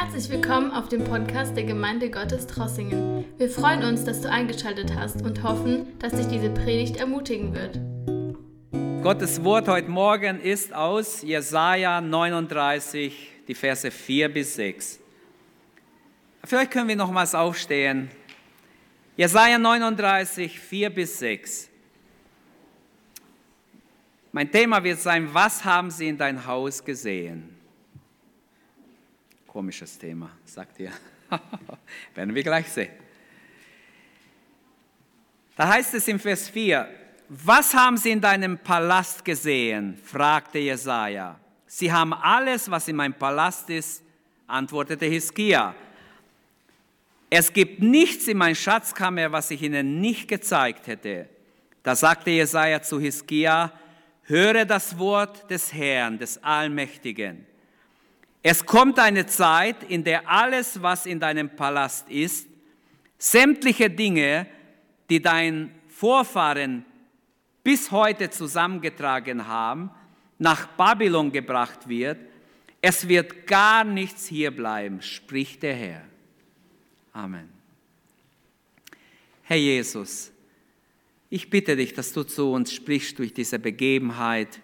Herzlich willkommen auf dem Podcast der Gemeinde Gottes Trossingen. Wir freuen uns, dass du eingeschaltet hast und hoffen, dass dich diese Predigt ermutigen wird. Gottes Wort heute Morgen ist aus Jesaja 39, die Verse 4 bis 6. Vielleicht können wir nochmals aufstehen. Jesaja 39, 4 bis 6. Mein Thema wird sein, was haben Sie in dein Haus gesehen? Komisches Thema, sagt ihr. Werden wir gleich sehen. Da heißt es im Vers 4, was haben Sie in deinem Palast gesehen? fragte Jesaja. Sie haben alles, was in meinem Palast ist, antwortete Hiskia. Es gibt nichts in meiner Schatzkammer, was ich Ihnen nicht gezeigt hätte. Da sagte Jesaja zu Hiskia, höre das Wort des Herrn, des Allmächtigen. Es kommt eine Zeit, in der alles, was in deinem Palast ist, sämtliche Dinge, die dein Vorfahren bis heute zusammengetragen haben, nach Babylon gebracht wird. Es wird gar nichts hier bleiben, spricht der Herr. Amen. Herr Jesus, ich bitte dich, dass du zu uns sprichst durch diese Begebenheit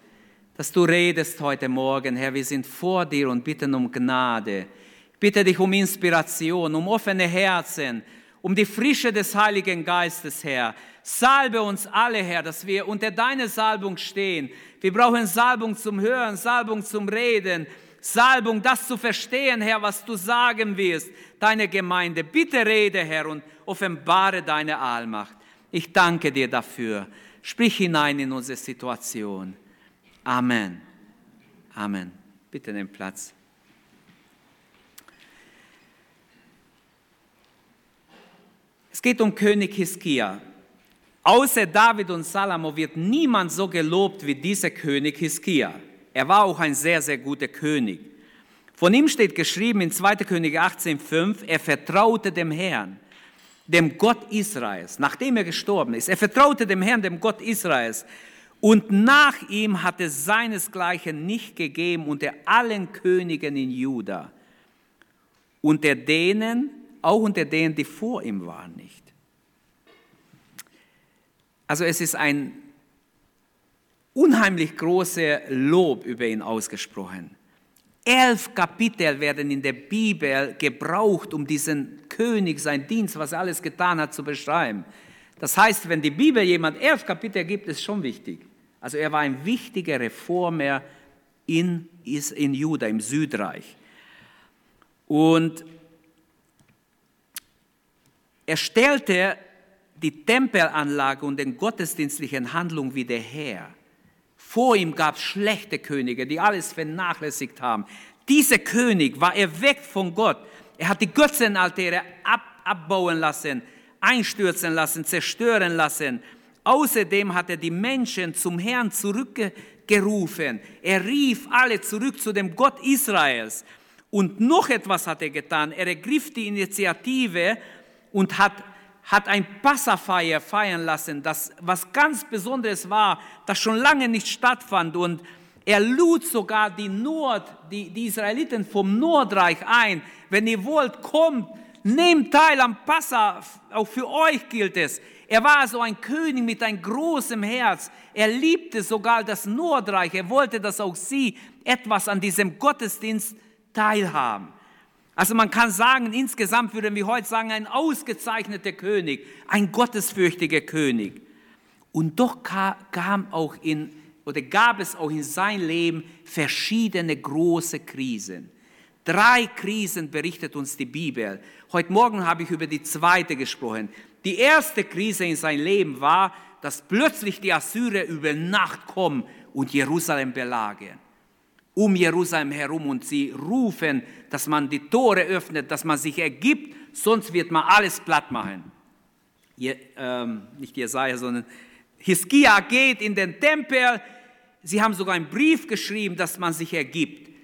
dass du redest heute Morgen, Herr. Wir sind vor dir und bitten um Gnade. Ich bitte dich um Inspiration, um offene Herzen, um die Frische des Heiligen Geistes, Herr. Salbe uns alle, Herr, dass wir unter deiner Salbung stehen. Wir brauchen Salbung zum Hören, Salbung zum Reden, Salbung, das zu verstehen, Herr, was du sagen wirst, deine Gemeinde. Bitte rede, Herr, und offenbare deine Allmacht. Ich danke dir dafür. Sprich hinein in unsere Situation. Amen. Amen. Bitte nimm Platz. Es geht um König Hiskia. Außer David und Salomo wird niemand so gelobt wie dieser König Hiskia. Er war auch ein sehr, sehr guter König. Von ihm steht geschrieben in 2. König 18,5, er vertraute dem Herrn, dem Gott Israels, nachdem er gestorben ist. Er vertraute dem Herrn, dem Gott Israels und nach ihm hat es seinesgleichen nicht gegeben unter allen Königen in Juda, unter denen, auch unter denen, die vor ihm waren, nicht. Also es ist ein unheimlich großer Lob über ihn ausgesprochen. Elf Kapitel werden in der Bibel gebraucht, um diesen König, sein Dienst, was er alles getan hat, zu beschreiben. Das heißt, wenn die Bibel jemand elf Kapitel gibt, ist schon wichtig. Also er war ein wichtiger Reformer in, in Juda, im Südreich. Und er stellte die Tempelanlage und den gottesdienstlichen Handlungen wieder her. Vor ihm gab es schlechte Könige, die alles vernachlässigt haben. Dieser König war erweckt von Gott. Er hat die Götzenaltäre ab, abbauen lassen, einstürzen lassen, zerstören lassen. Außerdem hat er die Menschen zum Herrn zurückgerufen. Er rief alle zurück zu dem Gott Israels. Und noch etwas hat er getan. Er ergriff die Initiative und hat, hat ein Passafeier feiern lassen, das was ganz Besonderes war, das schon lange nicht stattfand. Und er lud sogar die Nord, die, die Israeliten vom Nordreich ein. Wenn ihr wollt, kommt, nehmt teil am Passa, auch für euch gilt es. Er war so ein König mit einem großen Herz. Er liebte sogar das Nordreich. Er wollte, dass auch sie etwas an diesem Gottesdienst teilhaben. Also man kann sagen, insgesamt würden wir heute sagen, ein ausgezeichneter König, ein gottesfürchtiger König. Und doch kam auch in, oder gab es auch in sein Leben verschiedene große Krisen. Drei Krisen berichtet uns die Bibel. Heute Morgen habe ich über die zweite gesprochen. Die erste Krise in seinem Leben war, dass plötzlich die Assyrer über Nacht kommen und Jerusalem belagern. Um Jerusalem herum und sie rufen, dass man die Tore öffnet, dass man sich ergibt, sonst wird man alles platt machen. Je, ähm, nicht Jesaja, sondern Hiskia geht in den Tempel. Sie haben sogar einen Brief geschrieben, dass man sich ergibt.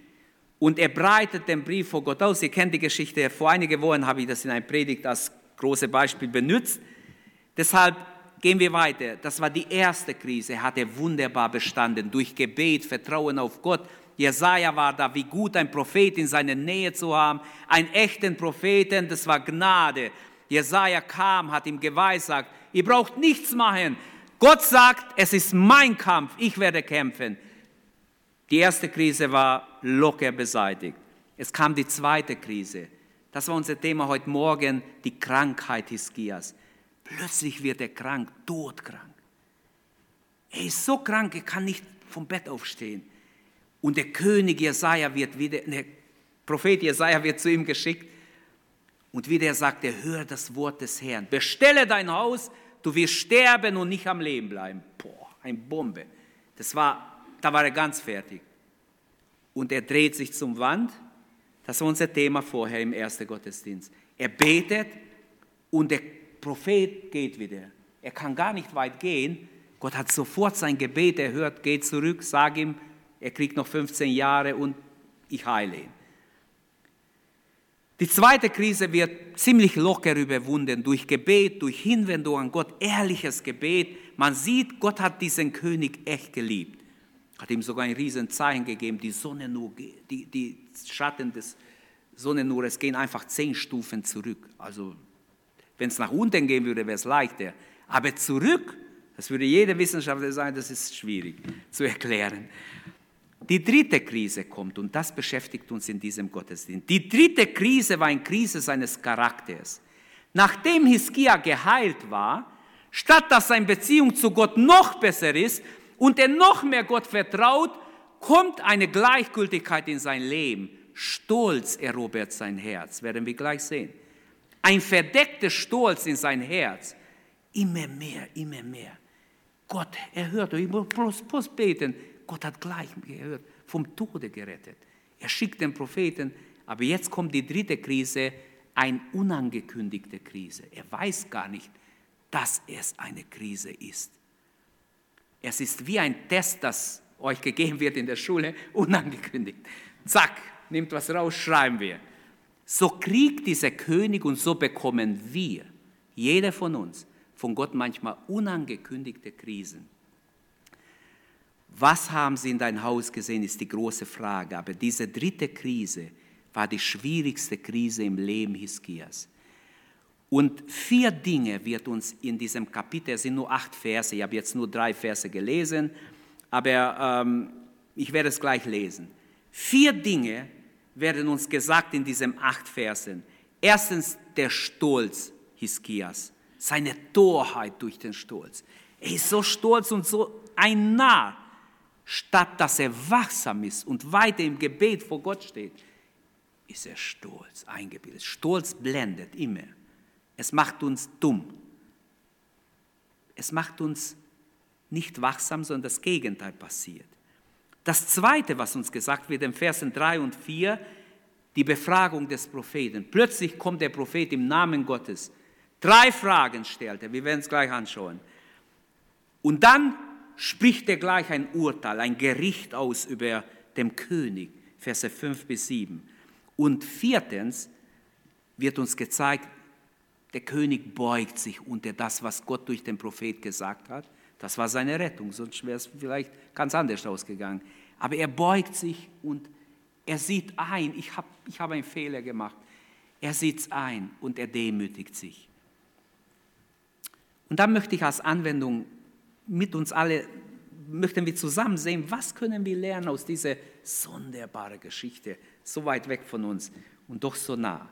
Und er breitet den Brief vor Gott aus. Ihr kennt die Geschichte. Vor einigen Wochen habe ich das in einer Predigt als große Beispiel benutzt. Deshalb gehen wir weiter. Das war die erste Krise, hat er wunderbar bestanden. Durch Gebet, Vertrauen auf Gott. Jesaja war da, wie gut ein Prophet in seiner Nähe zu haben, einen echten Propheten, das war Gnade. Jesaja kam, hat ihm geweissagt, ihr braucht nichts machen. Gott sagt, es ist mein Kampf, ich werde kämpfen. Die erste Krise war locker beseitigt. Es kam die zweite Krise. Das war unser Thema heute Morgen, die Krankheit Hiskias. Plötzlich wird er krank, todkrank. Er ist so krank, er kann nicht vom Bett aufstehen. Und der König Jesaja wird wieder, der Prophet Jesaja wird zu ihm geschickt. Und wieder er sagt, er hör das Wort des Herrn. Bestelle dein Haus, du wirst sterben und nicht am Leben bleiben. Boah, eine Bombe. Das war, da war er ganz fertig. Und er dreht sich zum Wand. Das war unser Thema vorher im ersten Gottesdienst. Er betet und der Prophet geht wieder. Er kann gar nicht weit gehen. Gott hat sofort sein Gebet erhört, geht zurück, sag ihm, er kriegt noch 15 Jahre und ich heile ihn. Die zweite Krise wird ziemlich locker überwunden durch Gebet, durch Hinwendung an Gott, ehrliches Gebet. Man sieht, Gott hat diesen König echt geliebt. Hat ihm sogar ein Riesenzeichen gegeben, die Sonne nur, die, die Schatten des Sonnennures gehen einfach zehn Stufen zurück. Also wenn es nach unten gehen würde, wäre es leichter. Aber zurück, das würde jeder Wissenschaftler sagen, das ist schwierig zu erklären. Die dritte Krise kommt und das beschäftigt uns in diesem Gottesdienst. Die dritte Krise war eine Krise seines Charakters. Nachdem Hiskia geheilt war, statt dass seine Beziehung zu Gott noch besser ist und er noch mehr Gott vertraut, kommt eine Gleichgültigkeit in sein Leben. Stolz erobert sein Herz, werden wir gleich sehen. Ein verdeckter Stolz in sein Herz. Immer mehr, immer mehr. Gott, er hört euch, ich muss bloß beten. Gott hat gleich gehört, vom Tode gerettet. Er schickt den Propheten, aber jetzt kommt die dritte Krise, eine unangekündigte Krise. Er weiß gar nicht, dass es eine Krise ist. Es ist wie ein Test, das euch gegeben wird in der Schule, unangekündigt. Zack, nimmt was raus, schreiben wir. So kriegt dieser König und so bekommen wir, jeder von uns, von Gott manchmal unangekündigte Krisen. Was haben sie in dein Haus gesehen, ist die große Frage. Aber diese dritte Krise war die schwierigste Krise im Leben Hiskias. Und vier Dinge wird uns in diesem Kapitel, es sind nur acht Verse, ich habe jetzt nur drei Verse gelesen, aber ähm, ich werde es gleich lesen. Vier Dinge werden uns gesagt in diesen acht Versen. Erstens der Stolz Hiskias, seine Torheit durch den Stolz. Er ist so stolz und so ein Narr statt dass er wachsam ist und weiter im Gebet vor Gott steht, ist er stolz, eingebildet. Stolz blendet immer. Es macht uns dumm. Es macht uns nicht wachsam, sondern das Gegenteil passiert. Das Zweite, was uns gesagt wird in Versen 3 und 4, die Befragung des Propheten. Plötzlich kommt der Prophet im Namen Gottes. Drei Fragen stellt er, wir werden es gleich anschauen. Und dann spricht er gleich ein Urteil, ein Gericht aus über dem König, Verse 5 bis 7. Und viertens wird uns gezeigt, der König beugt sich unter das, was Gott durch den Prophet gesagt hat. Das war seine Rettung, sonst wäre es vielleicht ganz anders ausgegangen. Aber er beugt sich und er sieht ein, ich habe ich hab einen Fehler gemacht. Er sieht es ein und er demütigt sich. Und dann möchte ich als Anwendung mit uns alle möchten wir zusammen sehen, was können wir lernen aus dieser sonderbaren Geschichte, so weit weg von uns und doch so nah.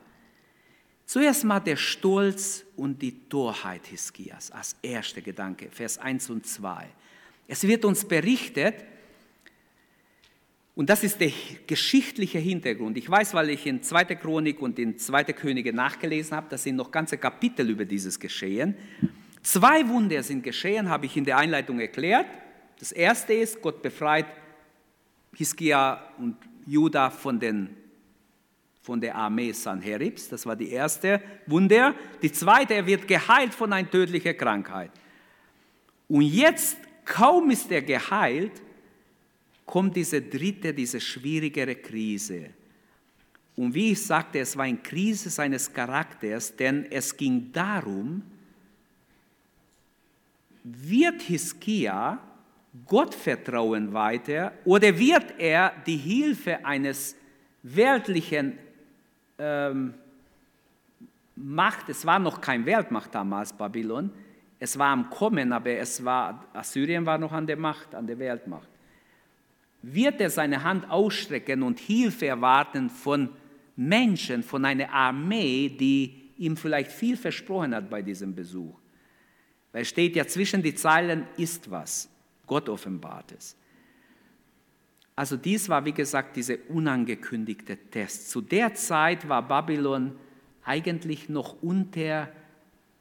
Zuerst mal der Stolz und die Torheit Hiskias als erster Gedanke, Vers 1 und 2. Es wird uns berichtet, und das ist der geschichtliche Hintergrund. Ich weiß, weil ich in 2. Chronik und in 2. Könige nachgelesen habe, das sind noch ganze Kapitel über dieses Geschehen. Zwei Wunder sind geschehen, habe ich in der Einleitung erklärt. Das erste ist, Gott befreit Hiskia und Juda von, den, von der Armee Sanheribs. Das war die erste Wunder. Die zweite, er wird geheilt von einer tödlichen Krankheit. Und jetzt, kaum ist er geheilt, kommt diese dritte, diese schwierigere Krise. Und wie ich sagte, es war eine Krise seines Charakters, denn es ging darum, wird Hiskia Gottvertrauen weiter oder wird er die Hilfe eines weltlichen ähm, Macht, es war noch kein Weltmacht damals, Babylon, es war am Kommen, aber es war, Assyrien war noch an der Macht, an der Weltmacht. Wird er seine Hand ausstrecken und Hilfe erwarten von Menschen, von einer Armee, die ihm vielleicht viel versprochen hat bei diesem Besuch? Weil steht ja zwischen die Zeilen ist was. Gott offenbart es. Also dies war, wie gesagt, dieser unangekündigte Test. Zu der Zeit war Babylon eigentlich noch unter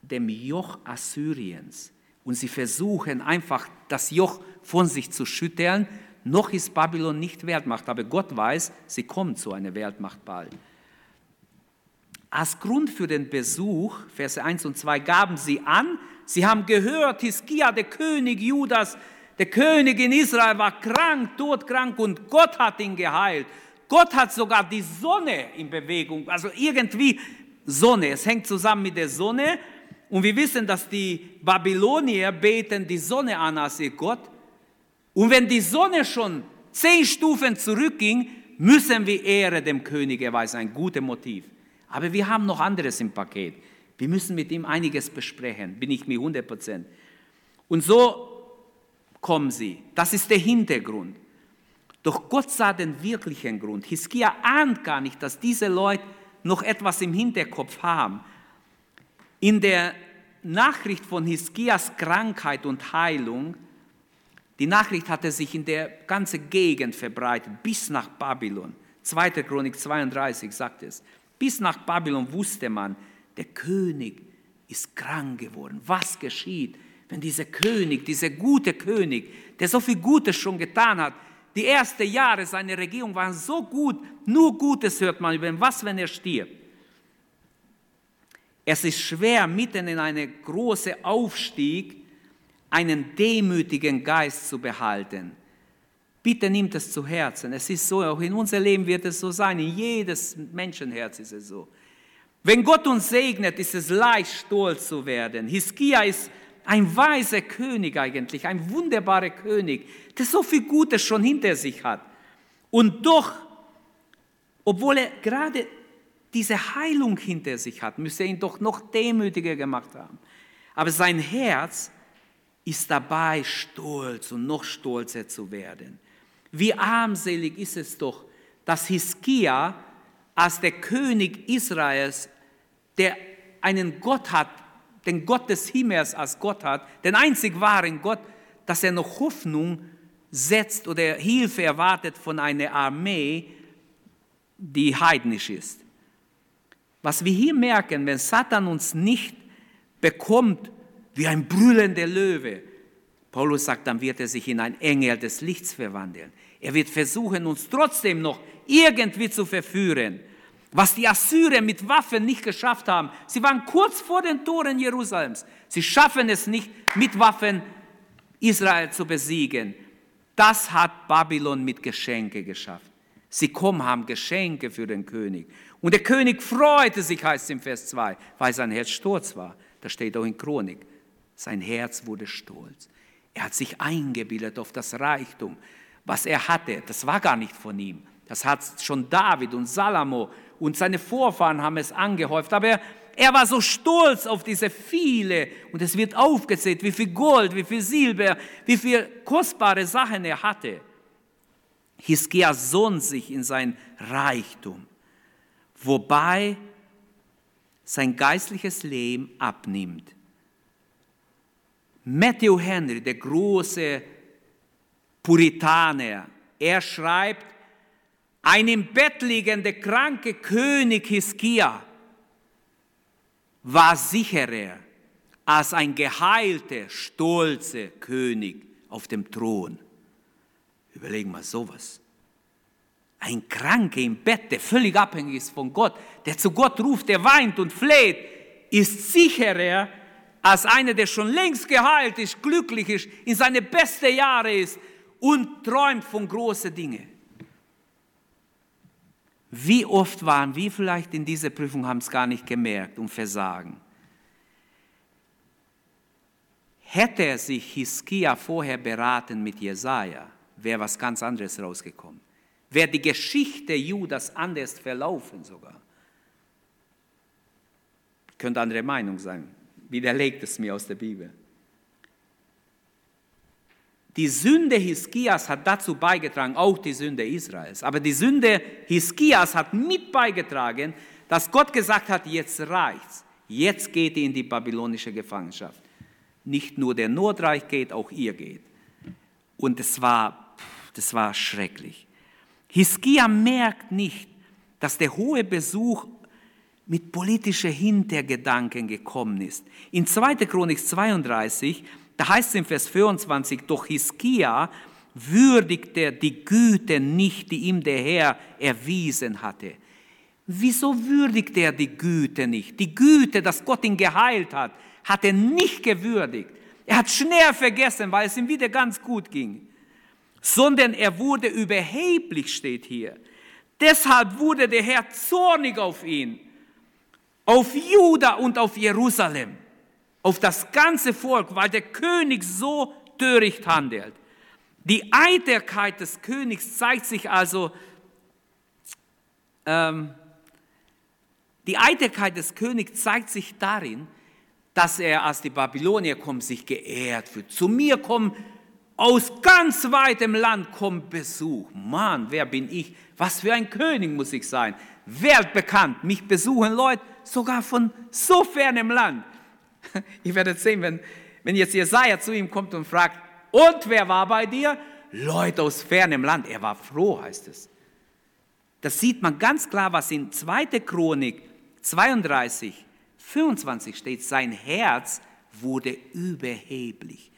dem Joch Assyriens. Und sie versuchen einfach das Joch von sich zu schütteln. Noch ist Babylon nicht Weltmacht, aber Gott weiß, sie kommt zu einer Weltmacht bald. Als Grund für den Besuch, Verse 1 und 2, gaben sie an, sie haben gehört, Hiskia, der König Judas, der König in Israel war krank, todkrank und Gott hat ihn geheilt. Gott hat sogar die Sonne in Bewegung, also irgendwie Sonne. Es hängt zusammen mit der Sonne. Und wir wissen, dass die Babylonier beten die Sonne an als ihr Gott. Und wenn die Sonne schon zehn Stufen zurückging, müssen wir Ehre dem König erweisen. Ein gutes Motiv. Aber wir haben noch anderes im Paket. Wir müssen mit ihm einiges besprechen, bin ich mir 100 Prozent. Und so kommen sie. Das ist der Hintergrund. Doch Gott sah den wirklichen Grund. Hiskia ahnt gar nicht, dass diese Leute noch etwas im Hinterkopf haben. In der Nachricht von Hiskias Krankheit und Heilung, die Nachricht hatte sich in der ganzen Gegend verbreitet, bis nach Babylon. 2. Chronik 32 sagt es. Bis nach Babylon wusste man, der König ist krank geworden. Was geschieht? Wenn dieser König, dieser gute König, der so viel Gutes schon getan hat, die ersten Jahre seiner Regierung waren so gut, nur Gutes hört man über ihn, was, wenn er stirbt? Es ist schwer, mitten in einem großen Aufstieg einen demütigen Geist zu behalten. Bitte nimmt es zu Herzen. Es ist so, auch in unserem Leben wird es so sein, in jedes Menschenherz ist es so. Wenn Gott uns segnet, ist es leicht, stolz zu werden. Hiskia ist ein weiser König eigentlich, ein wunderbarer König, der so viel Gutes schon hinter sich hat. Und doch, obwohl er gerade diese Heilung hinter sich hat, müsste er ihn doch noch demütiger gemacht haben. Aber sein Herz ist dabei, stolz und noch stolzer zu werden. Wie armselig ist es doch, dass Hiskia als der König Israels, der einen Gott hat, den Gott des Himmels als Gott hat, den einzig wahren Gott, dass er noch Hoffnung setzt oder Hilfe erwartet von einer Armee, die heidnisch ist. Was wir hier merken, wenn Satan uns nicht bekommt wie ein brüllender Löwe, Paulus sagt, dann wird er sich in ein Engel des Lichts verwandeln. Er wird versuchen, uns trotzdem noch irgendwie zu verführen. Was die Assyrer mit Waffen nicht geschafft haben. Sie waren kurz vor den Toren Jerusalems. Sie schaffen es nicht, mit Waffen Israel zu besiegen. Das hat Babylon mit Geschenke geschafft. Sie kommen, haben Geschenke für den König. Und der König freute sich, heißt es im Vers 2, weil sein Herz stolz war. Das steht auch in Chronik. Sein Herz wurde stolz. Er hat sich eingebildet auf das Reichtum, was er hatte. Das war gar nicht von ihm. Das hat schon David und Salomo und seine Vorfahren haben es angehäuft. Aber er, war so stolz auf diese viele und es wird aufgezählt, wie viel Gold, wie viel Silber, wie viel kostbare Sachen er hatte. Hiskia sonnt sich in sein Reichtum, wobei sein geistliches Leben abnimmt. Matthew Henry, der große Puritaner, er schreibt, ein im Bett liegender kranke König Hiskia war sicherer als ein geheilter, stolzer König auf dem Thron. Überlegen wir sowas. Ein Kranker im Bett, der völlig abhängig ist von Gott, der zu Gott ruft, der weint und fleht, ist sicherer als einer, der schon längst geheilt ist, glücklich ist, in seine besten Jahre ist und träumt von großen Dingen. Wie oft waren wir vielleicht in dieser Prüfung, haben es gar nicht gemerkt und versagen. Hätte sich Hiskia vorher beraten mit Jesaja, wäre was ganz anderes rausgekommen. Wäre die Geschichte Judas anders verlaufen sogar. Könnte andere Meinung sein. Widerlegt es mir aus der Bibel. Die Sünde Hiskias hat dazu beigetragen, auch die Sünde Israels. Aber die Sünde Hiskias hat mit beigetragen, dass Gott gesagt hat, jetzt reicht's. Jetzt geht ihr in die babylonische Gefangenschaft. Nicht nur der Nordreich geht, auch ihr geht. Und es war, das war schrecklich. Hiskia merkt nicht, dass der hohe Besuch mit politischen Hintergedanken gekommen ist. In 2. Chronik 32, da heißt es im Vers 24, doch Hiskia würdigte die Güte nicht, die ihm der Herr erwiesen hatte. Wieso würdigt er die Güte nicht? Die Güte, dass Gott ihn geheilt hat, hat er nicht gewürdigt. Er hat schnell vergessen, weil es ihm wieder ganz gut ging. Sondern er wurde überheblich, steht hier. Deshalb wurde der Herr zornig auf ihn, auf Juda und auf Jerusalem, auf das ganze Volk, weil der König so töricht handelt. Die Eiterkeit des Königs zeigt sich also, ähm, die Eiterkeit des Königs zeigt sich darin, dass er, als die Babylonier kommen, sich geehrt fühlt. Zu mir kommen aus ganz weitem Land kommt Besuch. Mann, wer bin ich? Was für ein König muss ich sein? Weltbekannt. Mich besuchen Leute sogar von so fernem Land. Ihr werdet sehen, wenn, wenn jetzt Jesaja zu ihm kommt und fragt, und wer war bei dir? Leute aus fernem Land. Er war froh, heißt es. Das sieht man ganz klar, was in 2. Chronik 32 25 steht, sein Herz wurde überheblich.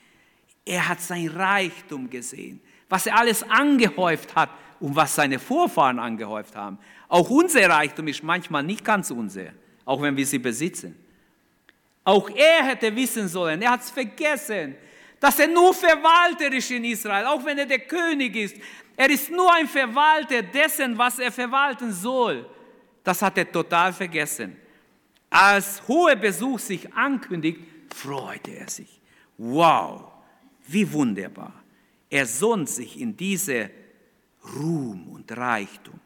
Er hat sein Reichtum gesehen, was er alles angehäuft hat und was seine Vorfahren angehäuft haben. Auch unser Reichtum ist manchmal nicht ganz unser, auch wenn wir sie besitzen. Auch er hätte wissen sollen, er hat es vergessen, dass er nur Verwalter ist in Israel, auch wenn er der König ist. Er ist nur ein Verwalter dessen, was er verwalten soll. Das hat er total vergessen. Als hoher Besuch sich ankündigt, freute er sich. Wow, wie wunderbar. Er sonnt sich in diese Ruhm und Reichtum.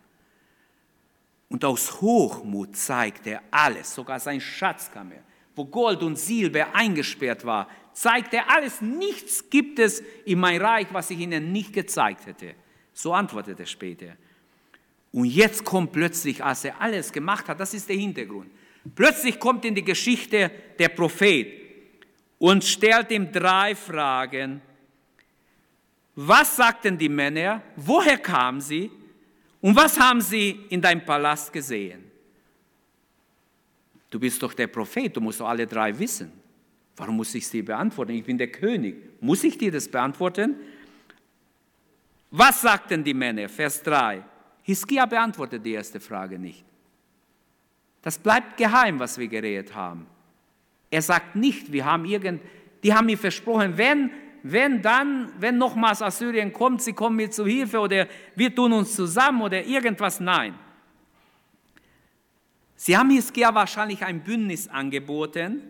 Und aus Hochmut zeigt er alles, sogar sein Schatzkammer, wo Gold und Silber eingesperrt war, zeigt er alles. Nichts gibt es in mein Reich, was ich ihnen nicht gezeigt hätte. So antwortet er später. Und jetzt kommt plötzlich, als er alles gemacht hat, das ist der Hintergrund. Plötzlich kommt in die Geschichte der Prophet und stellt ihm drei Fragen. Was sagten die Männer? Woher kamen sie? Und was haben sie in deinem Palast gesehen? Du bist doch der Prophet, du musst doch alle drei wissen. Warum muss ich sie beantworten? Ich bin der König. Muss ich dir das beantworten? Was sagten die Männer? Vers 3. Hiskia beantwortet die erste Frage nicht. Das bleibt geheim, was wir geredet haben. Er sagt nicht, wir haben irgend, die haben mir versprochen, wenn, wenn dann, wenn nochmals Assyrien kommt, sie kommen mir zu Hilfe oder wir tun uns zusammen oder irgendwas. Nein. Sie haben Hiskia wahrscheinlich ein Bündnis angeboten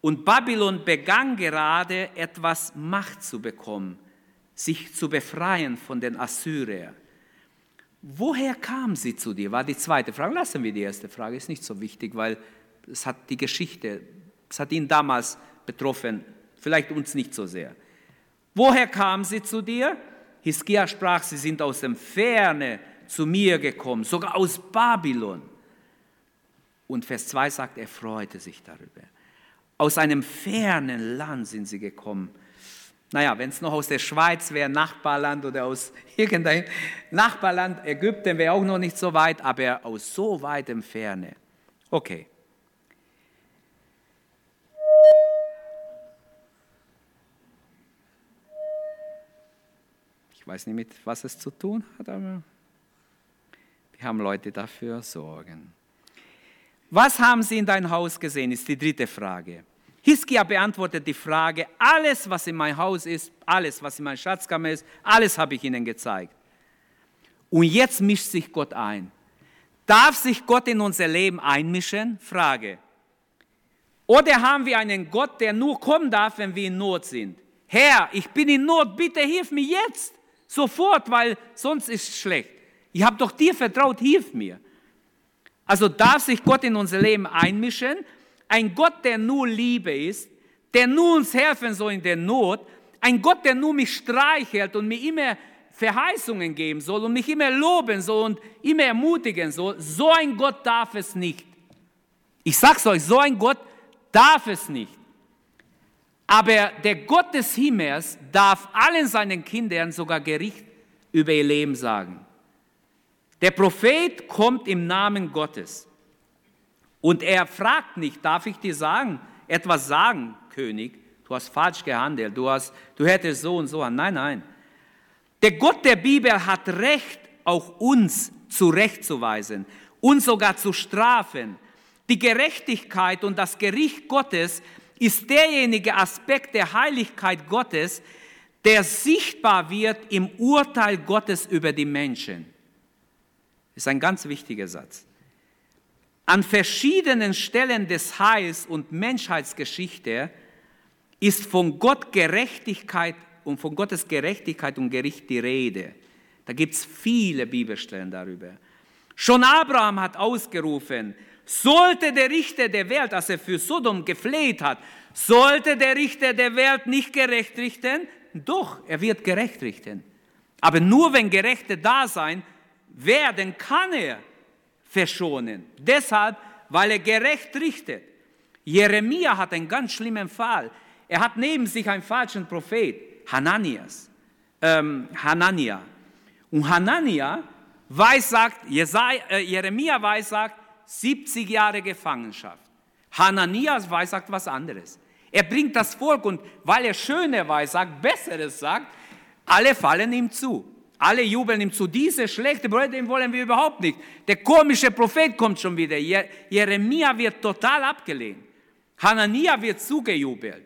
und Babylon begann gerade etwas Macht zu bekommen, sich zu befreien von den Assyrern. Woher kam sie zu dir? War die zweite Frage. Lassen wir die erste Frage, ist nicht so wichtig, weil es hat die Geschichte, es hat ihn damals betroffen, vielleicht uns nicht so sehr. Woher kam sie zu dir? Hiskia sprach, sie sind aus dem Ferne zu mir gekommen, sogar aus Babylon. Und Vers 2 sagt, er freute sich darüber. Aus einem fernen Land sind sie gekommen naja, wenn es noch aus der Schweiz wäre, Nachbarland oder aus irgendein Nachbarland, Ägypten wäre auch noch nicht so weit, aber aus so weitem Ferne. Okay. Ich weiß nicht, mit was es zu tun hat, aber wir haben Leute dafür Sorgen. Was haben Sie in dein Haus gesehen, ist die dritte Frage. Hiskia beantwortet die Frage, alles, was in meinem Haus ist, alles, was in meinem Schatzkammer ist, alles habe ich ihnen gezeigt. Und jetzt mischt sich Gott ein. Darf sich Gott in unser Leben einmischen? Frage. Oder haben wir einen Gott, der nur kommen darf, wenn wir in Not sind? Herr, ich bin in Not, bitte hilf mir jetzt, sofort, weil sonst ist es schlecht. Ich habe doch dir vertraut, hilf mir. Also darf sich Gott in unser Leben einmischen. Ein Gott, der nur Liebe ist, der nur uns helfen soll in der Not. Ein Gott, der nur mich streichelt und mir immer Verheißungen geben soll und mich immer loben soll und immer ermutigen soll. So ein Gott darf es nicht. Ich sag's euch, so ein Gott darf es nicht. Aber der Gott des Himmels darf allen seinen Kindern sogar Gericht über ihr Leben sagen. Der Prophet kommt im Namen Gottes und er fragt nicht, darf ich dir sagen, etwas sagen, König, du hast falsch gehandelt, du, hast, du hättest so und so an. Nein, nein. Der Gott der Bibel hat Recht, auch uns zurechtzuweisen, uns sogar zu strafen. Die Gerechtigkeit und das Gericht Gottes ist derjenige Aspekt der Heiligkeit Gottes, der sichtbar wird im Urteil Gottes über die Menschen. Ist ein ganz wichtiger Satz. An verschiedenen Stellen des Heils und Menschheitsgeschichte ist von Gott Gerechtigkeit und von Gottes Gerechtigkeit und Gericht die Rede. Da gibt es viele Bibelstellen darüber. Schon Abraham hat ausgerufen, sollte der Richter der Welt, als er für Sodom gefleht hat, sollte der Richter der Welt nicht gerecht richten? Doch, er wird gerecht richten. Aber nur wenn Gerechte da sein, werden kann er verschonen. Deshalb, weil er gerecht richtet. Jeremia hat einen ganz schlimmen Fall. Er hat neben sich einen falschen Prophet, Hananias. Ähm, Hanania. Und Hanania weissagt, äh, Jeremia weissagt, 70 Jahre Gefangenschaft. Hananias weissagt was anderes. Er bringt das Volk und weil er schöner weissagt, besseres sagt, alle fallen ihm zu. Alle jubeln ihm zu. Diese schlechte Brüder, den wollen wir überhaupt nicht. Der komische Prophet kommt schon wieder. Jeremia wird total abgelehnt. Hanania wird zugejubelt.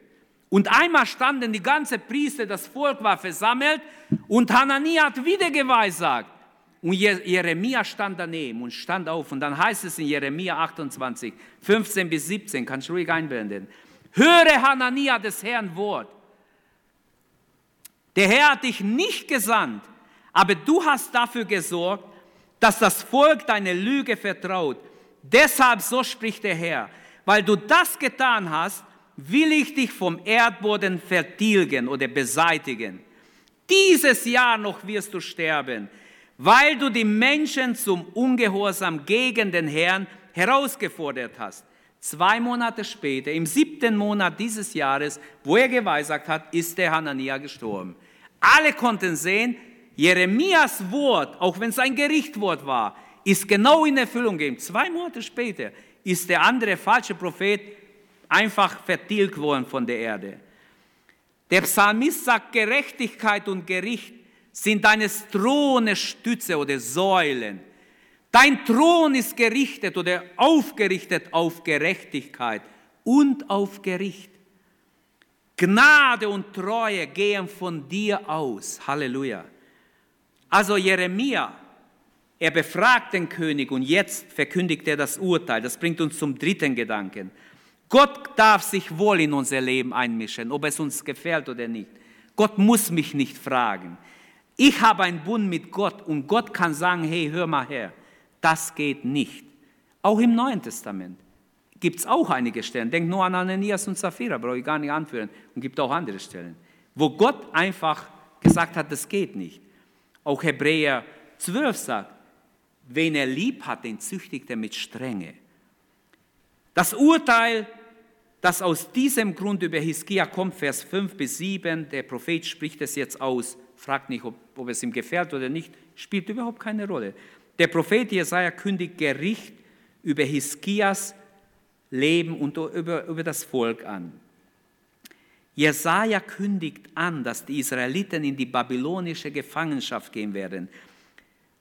Und einmal standen die ganze Priester, das Volk war versammelt und Hanania hat wieder geweissagt. Und Jeremia stand daneben und stand auf. Und dann heißt es in Jeremia 28, 15 bis 17, kannst du ruhig einblenden. Höre Hanania des Herrn Wort. Der Herr hat dich nicht gesandt, aber du hast dafür gesorgt, dass das Volk deine Lüge vertraut. Deshalb, so spricht der Herr, weil du das getan hast, will ich dich vom Erdboden vertilgen oder beseitigen. Dieses Jahr noch wirst du sterben, weil du die Menschen zum Ungehorsam gegen den Herrn herausgefordert hast. Zwei Monate später, im siebten Monat dieses Jahres, wo er geweissagt hat, ist der Hanania gestorben. Alle konnten sehen, Jeremias Wort, auch wenn es ein Gerichtwort war, ist genau in Erfüllung gegeben. Zwei Monate später ist der andere falsche Prophet einfach vertilgt worden von der Erde. Der Psalmist sagt, Gerechtigkeit und Gericht sind deines Thrones Stütze oder Säulen. Dein Thron ist gerichtet oder aufgerichtet auf Gerechtigkeit und auf Gericht. Gnade und Treue gehen von dir aus. Halleluja. Also Jeremia, er befragt den König und jetzt verkündigt er das Urteil. Das bringt uns zum dritten Gedanken. Gott darf sich wohl in unser Leben einmischen, ob es uns gefällt oder nicht. Gott muss mich nicht fragen. Ich habe einen Bund mit Gott und Gott kann sagen, hey, hör mal her, das geht nicht. Auch im Neuen Testament gibt es auch einige Stellen. Denkt nur an Ananias und Sapphira, brauche ich gar nicht anführen. Und gibt auch andere Stellen, wo Gott einfach gesagt hat, das geht nicht. Auch Hebräer 12 sagt, wen er lieb hat, den züchtigt er mit Strenge. Das Urteil, das aus diesem Grund über Hiskia kommt, Vers 5 bis 7, der Prophet spricht es jetzt aus, fragt nicht, ob, ob es ihm gefällt oder nicht, spielt überhaupt keine Rolle. Der Prophet Jesaja kündigt Gericht über Hiskias Leben und über, über das Volk an. Jesaja kündigt an, dass die Israeliten in die babylonische Gefangenschaft gehen werden.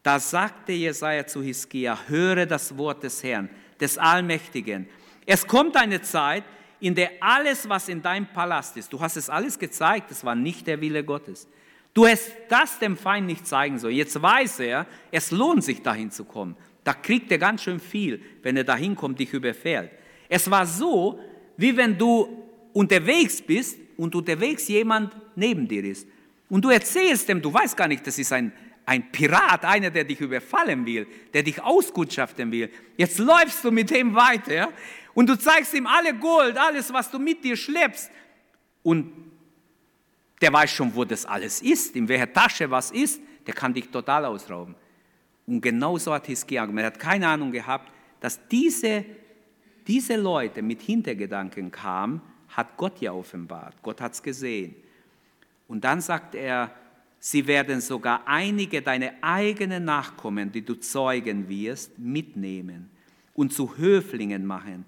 Da sagte Jesaja zu Hiskia: Höre das Wort des Herrn, des Allmächtigen. Es kommt eine Zeit, in der alles, was in deinem Palast ist, du hast es alles gezeigt, es war nicht der Wille Gottes. Du hast das dem Feind nicht zeigen sollen. Jetzt weiß er, es lohnt sich dahin zu kommen. Da kriegt er ganz schön viel, wenn er dahin kommt, dich überfällt. Es war so, wie wenn du unterwegs bist und unterwegs jemand neben dir ist. Und du erzählst dem, du weißt gar nicht, das ist ein, ein Pirat, einer, der dich überfallen will, der dich auskundschaften will. Jetzt läufst du mit dem weiter und du zeigst ihm alle Gold, alles, was du mit dir schleppst. Und der weiß schon, wo das alles ist, in welcher Tasche was ist, der kann dich total ausrauben. Und genauso hat Hiskia gemacht. Er hat keine Ahnung gehabt, dass diese, diese Leute mit Hintergedanken kamen, hat Gott ja offenbart. Gott hat es gesehen. Und dann sagt er, sie werden sogar einige deine eigenen Nachkommen, die du zeugen wirst, mitnehmen und zu Höflingen machen,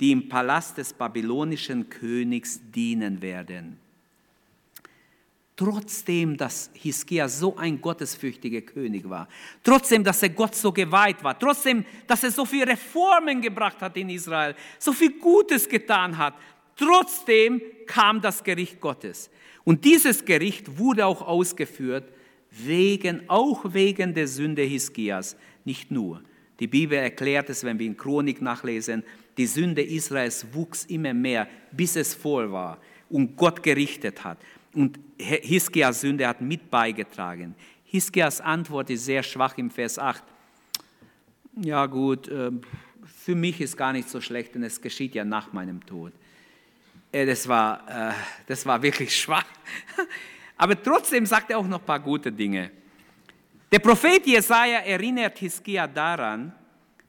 die im Palast des babylonischen Königs dienen werden. Trotzdem, dass Hiskia so ein gottesfürchtiger König war, trotzdem, dass er Gott so geweiht war, trotzdem, dass er so viele Reformen gebracht hat in Israel, so viel Gutes getan hat, trotzdem kam das Gericht Gottes. Und dieses Gericht wurde auch ausgeführt, wegen, auch wegen der Sünde Hiskias, nicht nur. Die Bibel erklärt es, wenn wir in Chronik nachlesen, die Sünde Israels wuchs immer mehr, bis es voll war und Gott gerichtet hat. Und Hiskias Sünde hat mit beigetragen. Hiskias Antwort ist sehr schwach im Vers 8. Ja gut, äh, für mich ist gar nicht so schlecht, denn es geschieht ja nach meinem Tod. Äh, das war, äh, das war wirklich schwach. Aber trotzdem sagt er auch noch ein paar gute Dinge. Der Prophet Jesaja erinnert Hiskia daran,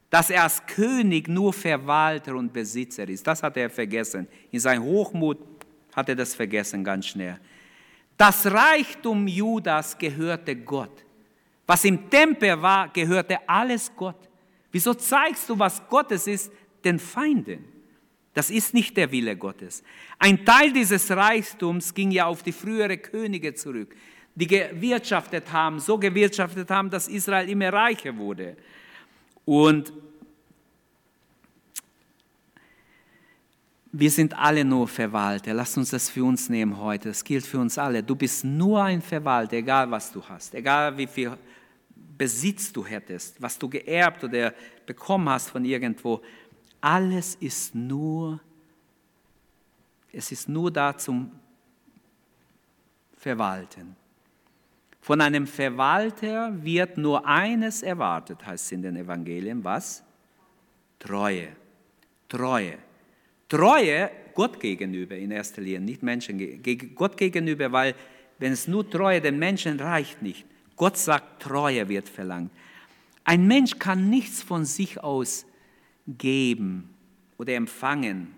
dass er als König nur Verwalter und Besitzer ist. Das hat er vergessen. In seinem Hochmut hat er das vergessen ganz schnell. Das Reichtum Judas gehörte Gott. Was im Tempel war, gehörte alles Gott. Wieso zeigst du, was Gottes ist, den Feinden? Das ist nicht der Wille Gottes. Ein Teil dieses Reichtums ging ja auf die frühere Könige zurück, die gewirtschaftet haben, so gewirtschaftet haben, dass Israel immer reicher wurde. Und wir sind alle nur Verwalter. Lass uns das für uns nehmen heute. Das gilt für uns alle. Du bist nur ein Verwalter, egal was du hast, egal wie viel Besitz du hättest, was du geerbt oder bekommen hast von irgendwo. Alles ist nur, es ist nur da zum Verwalten. Von einem Verwalter wird nur eines erwartet, heißt es in den Evangelien, was? Treue. Treue. Treue Gott gegenüber in erster Linie, nicht Menschen. Gott gegenüber, weil wenn es nur Treue den Menschen reicht nicht. Gott sagt, Treue wird verlangt. Ein Mensch kann nichts von sich aus geben oder empfangen,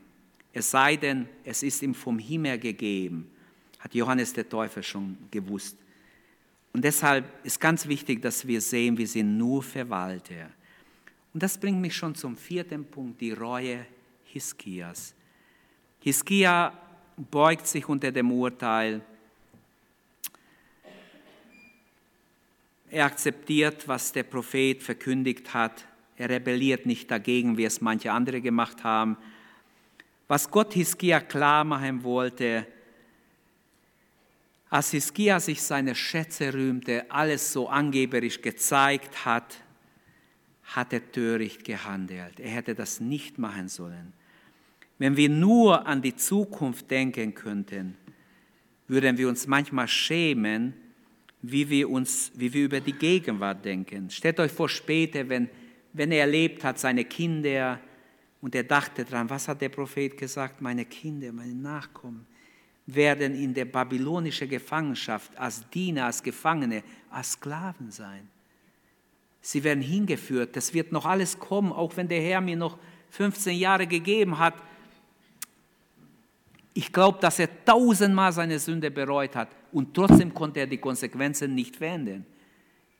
es sei denn, es ist ihm vom Himmel gegeben, hat Johannes der Täufer schon gewusst. Und deshalb ist ganz wichtig, dass wir sehen, wir sind nur Verwalter. Und das bringt mich schon zum vierten Punkt, die Reue Hiskias. Hiskia beugt sich unter dem Urteil. Er akzeptiert, was der Prophet verkündigt hat. Er rebelliert nicht dagegen, wie es manche andere gemacht haben. Was Gott Hiskia klar machen wollte, als Hiskia sich seine Schätze rühmte, alles so angeberisch gezeigt hat, hat er töricht gehandelt. Er hätte das nicht machen sollen. Wenn wir nur an die Zukunft denken könnten, würden wir uns manchmal schämen, wie wir, uns, wie wir über die Gegenwart denken. Stellt euch vor, später, wenn, wenn er erlebt hat, seine Kinder, und er dachte dran, was hat der Prophet gesagt? Meine Kinder, meine Nachkommen werden in der babylonischen Gefangenschaft als Diener, als Gefangene, als Sklaven sein. Sie werden hingeführt, das wird noch alles kommen, auch wenn der Herr mir noch 15 Jahre gegeben hat, ich glaube, dass er tausendmal seine Sünde bereut hat und trotzdem konnte er die Konsequenzen nicht verändern.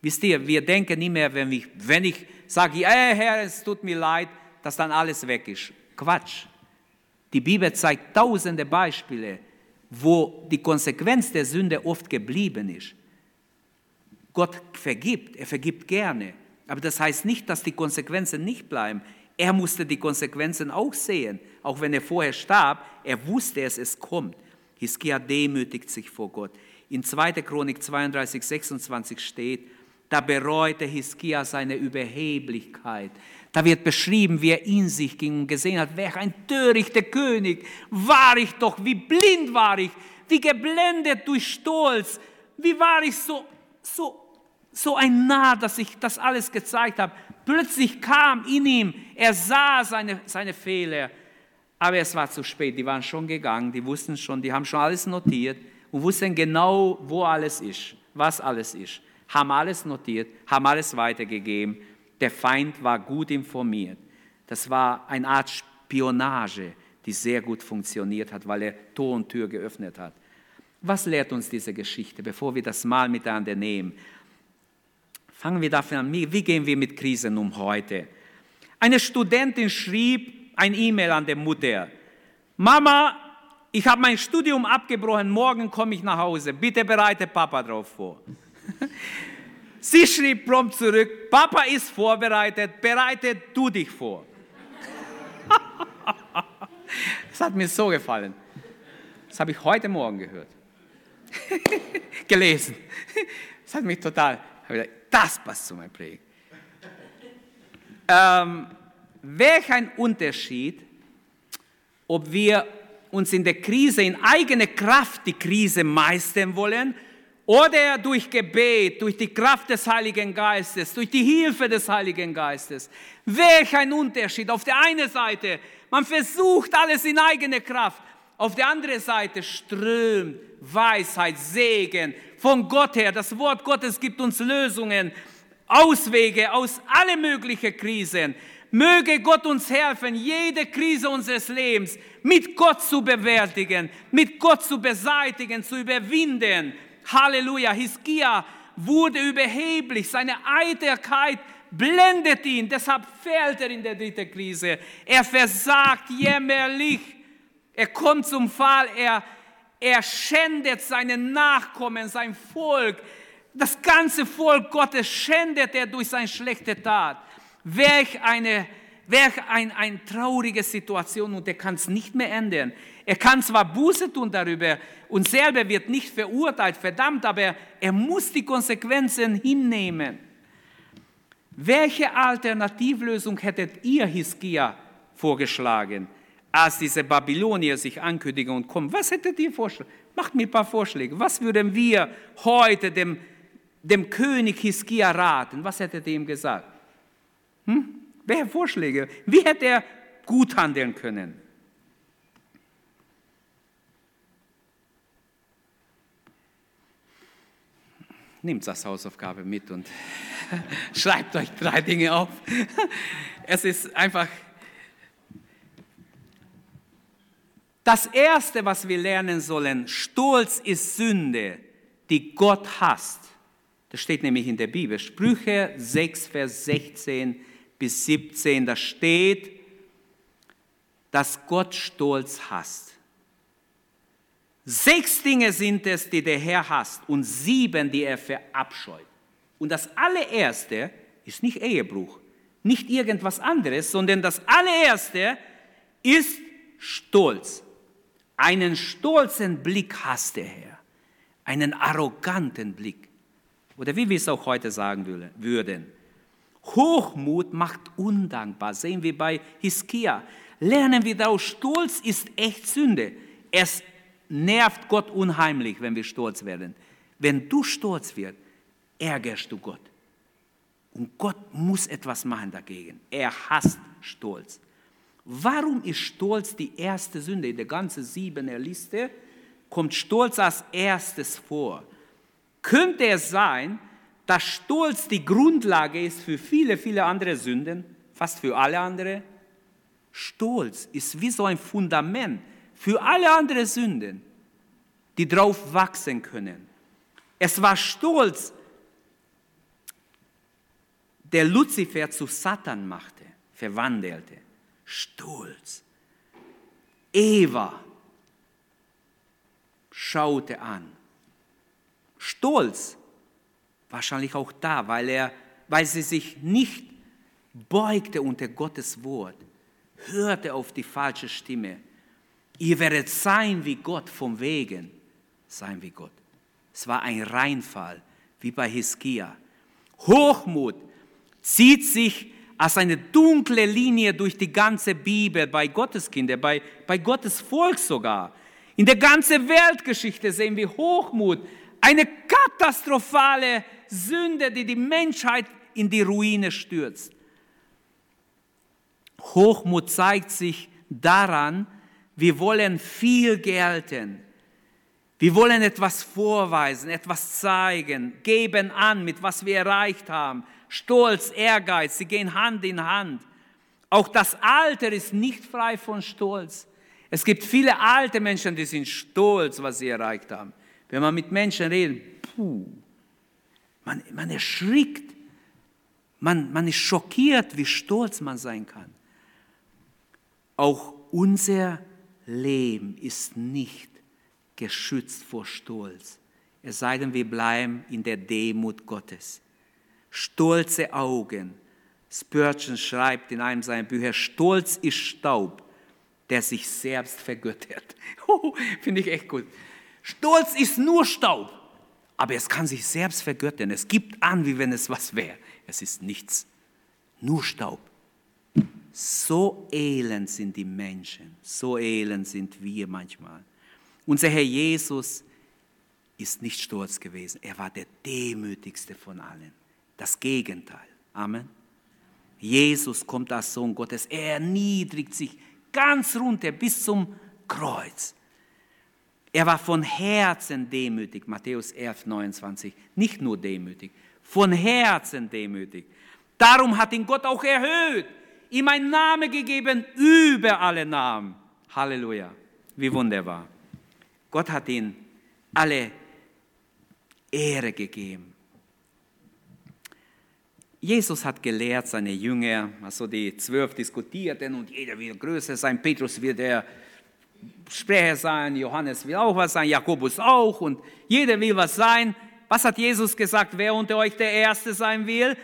Wisst ihr, wir denken mehr, wenn ich, wenn ich sage, hey Herr, es tut mir leid, dass dann alles weg ist. Quatsch. Die Bibel zeigt tausende Beispiele, wo die Konsequenz der Sünde oft geblieben ist. Gott vergibt, er vergibt gerne. Aber das heißt nicht, dass die Konsequenzen nicht bleiben. Er musste die Konsequenzen auch sehen, auch wenn er vorher starb. Er wusste es, es kommt. Hiskia demütigt sich vor Gott. In 2. Chronik 32, 26 steht, da bereute Hiskia seine Überheblichkeit. Da wird beschrieben, wie er in sich ging und gesehen hat, welch ein törichter König. War ich doch, wie blind war ich, wie geblendet durch Stolz, wie war ich so, so, so ein Narr, dass ich das alles gezeigt habe. Plötzlich kam in ihm, er sah seine, seine Fehler, aber es war zu spät, die waren schon gegangen, die wussten schon, die haben schon alles notiert und wussten genau, wo alles ist, was alles ist, haben alles notiert, haben alles weitergegeben. Der Feind war gut informiert. Das war eine Art Spionage, die sehr gut funktioniert hat, weil er Tor und Tür geöffnet hat. Was lehrt uns diese Geschichte, bevor wir das mal miteinander nehmen? Fangen wir dafür an, wie gehen wir mit Krisen um heute? Eine Studentin schrieb ein E-Mail an die Mutter. Mama, ich habe mein Studium abgebrochen, morgen komme ich nach Hause. Bitte bereite Papa darauf vor. Sie schrieb prompt zurück, Papa ist vorbereitet, bereite du dich vor. das hat mir so gefallen. Das habe ich heute Morgen gehört. Gelesen. Das hat mich total, das passt zu meinem Predigt. Ähm, welch ein Unterschied, ob wir uns in der Krise in eigene Kraft die Krise meistern wollen oder durch Gebet, durch die Kraft des Heiligen Geistes, durch die Hilfe des Heiligen Geistes. Welch ein Unterschied. Auf der einen Seite, man versucht alles in eigene Kraft. Auf der anderen Seite strömt Weisheit, Segen von Gott her. Das Wort Gottes gibt uns Lösungen, Auswege aus alle möglichen Krisen. Möge Gott uns helfen, jede Krise unseres Lebens mit Gott zu bewältigen, mit Gott zu beseitigen, zu überwinden. Halleluja. Hiskia wurde überheblich. Seine Eitelkeit blendet ihn. Deshalb fällt er in der dritten Krise. Er versagt jämmerlich. Er kommt zum Fall. Er, er schändet seine Nachkommen, sein Volk. Das ganze Volk Gottes schändet er durch seine schlechte Tat. Welch eine, welch ein, eine traurige Situation und er kann es nicht mehr ändern. Er kann zwar Buße tun darüber und selber wird nicht verurteilt, verdammt, aber er muss die Konsequenzen hinnehmen. Welche Alternativlösung hättet ihr, Hiskia, vorgeschlagen, als diese Babylonier sich ankündigen und kommen? Was hättet ihr vorgeschlagen? Macht mir ein paar Vorschläge. Was würden wir heute dem, dem König Hiskia raten? Was hättet ihr ihm gesagt? Hm? Welche Vorschläge? Wie hätte er gut handeln können? Nehmt das Hausaufgabe mit und schreibt euch drei Dinge auf. Es ist einfach das Erste, was wir lernen sollen. Stolz ist Sünde, die Gott hasst. Das steht nämlich in der Bibel. Sprüche 6, Vers 16 bis 17. Da steht, dass Gott Stolz hasst. Sechs Dinge sind es, die der Herr hasst und sieben, die er verabscheut. Und das allererste ist nicht Ehebruch, nicht irgendwas anderes, sondern das allererste ist Stolz. Einen stolzen Blick hasst der Herr, einen arroganten Blick. Oder wie wir es auch heute sagen würden. Hochmut macht undankbar, sehen wir bei Hiskia. Lernen wir daraus, Stolz ist echt Sünde. Es nervt Gott unheimlich, wenn wir stolz werden. Wenn du stolz wirst, ärgerst du Gott. Und Gott muss etwas machen dagegen. Er hasst Stolz. Warum ist Stolz die erste Sünde? In der ganzen siebener Liste kommt Stolz als erstes vor. Könnte es sein, dass Stolz die Grundlage ist für viele, viele andere Sünden, fast für alle andere? Stolz ist wie so ein Fundament für alle anderen Sünden, die drauf wachsen können. Es war Stolz, der Luzifer zu Satan machte, verwandelte. Stolz. Eva schaute an. Stolz, wahrscheinlich auch da, weil, er, weil sie sich nicht beugte unter Gottes Wort, hörte auf die falsche Stimme Ihr werdet sein wie Gott vom Wegen, sein wie Gott. Es war ein Reinfall, wie bei Hiskia. Hochmut zieht sich als eine dunkle Linie durch die ganze Bibel bei Gottes Kinder, bei, bei Gottes Volk sogar. In der ganzen Weltgeschichte sehen wir Hochmut, eine katastrophale Sünde, die die Menschheit in die Ruine stürzt. Hochmut zeigt sich daran, wir wollen viel gelten. Wir wollen etwas vorweisen, etwas zeigen, geben an, mit was wir erreicht haben. Stolz, Ehrgeiz, sie gehen Hand in Hand. Auch das Alter ist nicht frei von Stolz. Es gibt viele alte Menschen, die sind stolz, was sie erreicht haben. Wenn man mit Menschen redet, puh, man, man erschrickt, man, man ist schockiert, wie stolz man sein kann. Auch unser Leben ist nicht geschützt vor Stolz, es sei denn, wir bleiben in der Demut Gottes. Stolze Augen. Spurgeon schreibt in einem seiner Bücher, Stolz ist Staub, der sich selbst vergöttert. Finde ich echt gut. Stolz ist nur Staub, aber es kann sich selbst vergöttern. Es gibt an, wie wenn es was wäre. Es ist nichts, nur Staub. So elend sind die Menschen, so elend sind wir manchmal. Unser Herr Jesus ist nicht stolz gewesen, er war der demütigste von allen. Das Gegenteil. Amen. Jesus kommt als Sohn Gottes, er erniedrigt sich ganz runter bis zum Kreuz. Er war von Herzen demütig, Matthäus 11, 29. Nicht nur demütig, von Herzen demütig. Darum hat ihn Gott auch erhöht ihm ein Name gegeben über alle Namen. Halleluja. Wie wunderbar. Gott hat ihm alle Ehre gegeben. Jesus hat gelehrt, seine Jünger, also die zwölf diskutierten und jeder will größer sein. Petrus will der Sprecher sein, Johannes will auch was sein, Jakobus auch und jeder will was sein. Was hat Jesus gesagt? Wer unter euch der Erste sein will,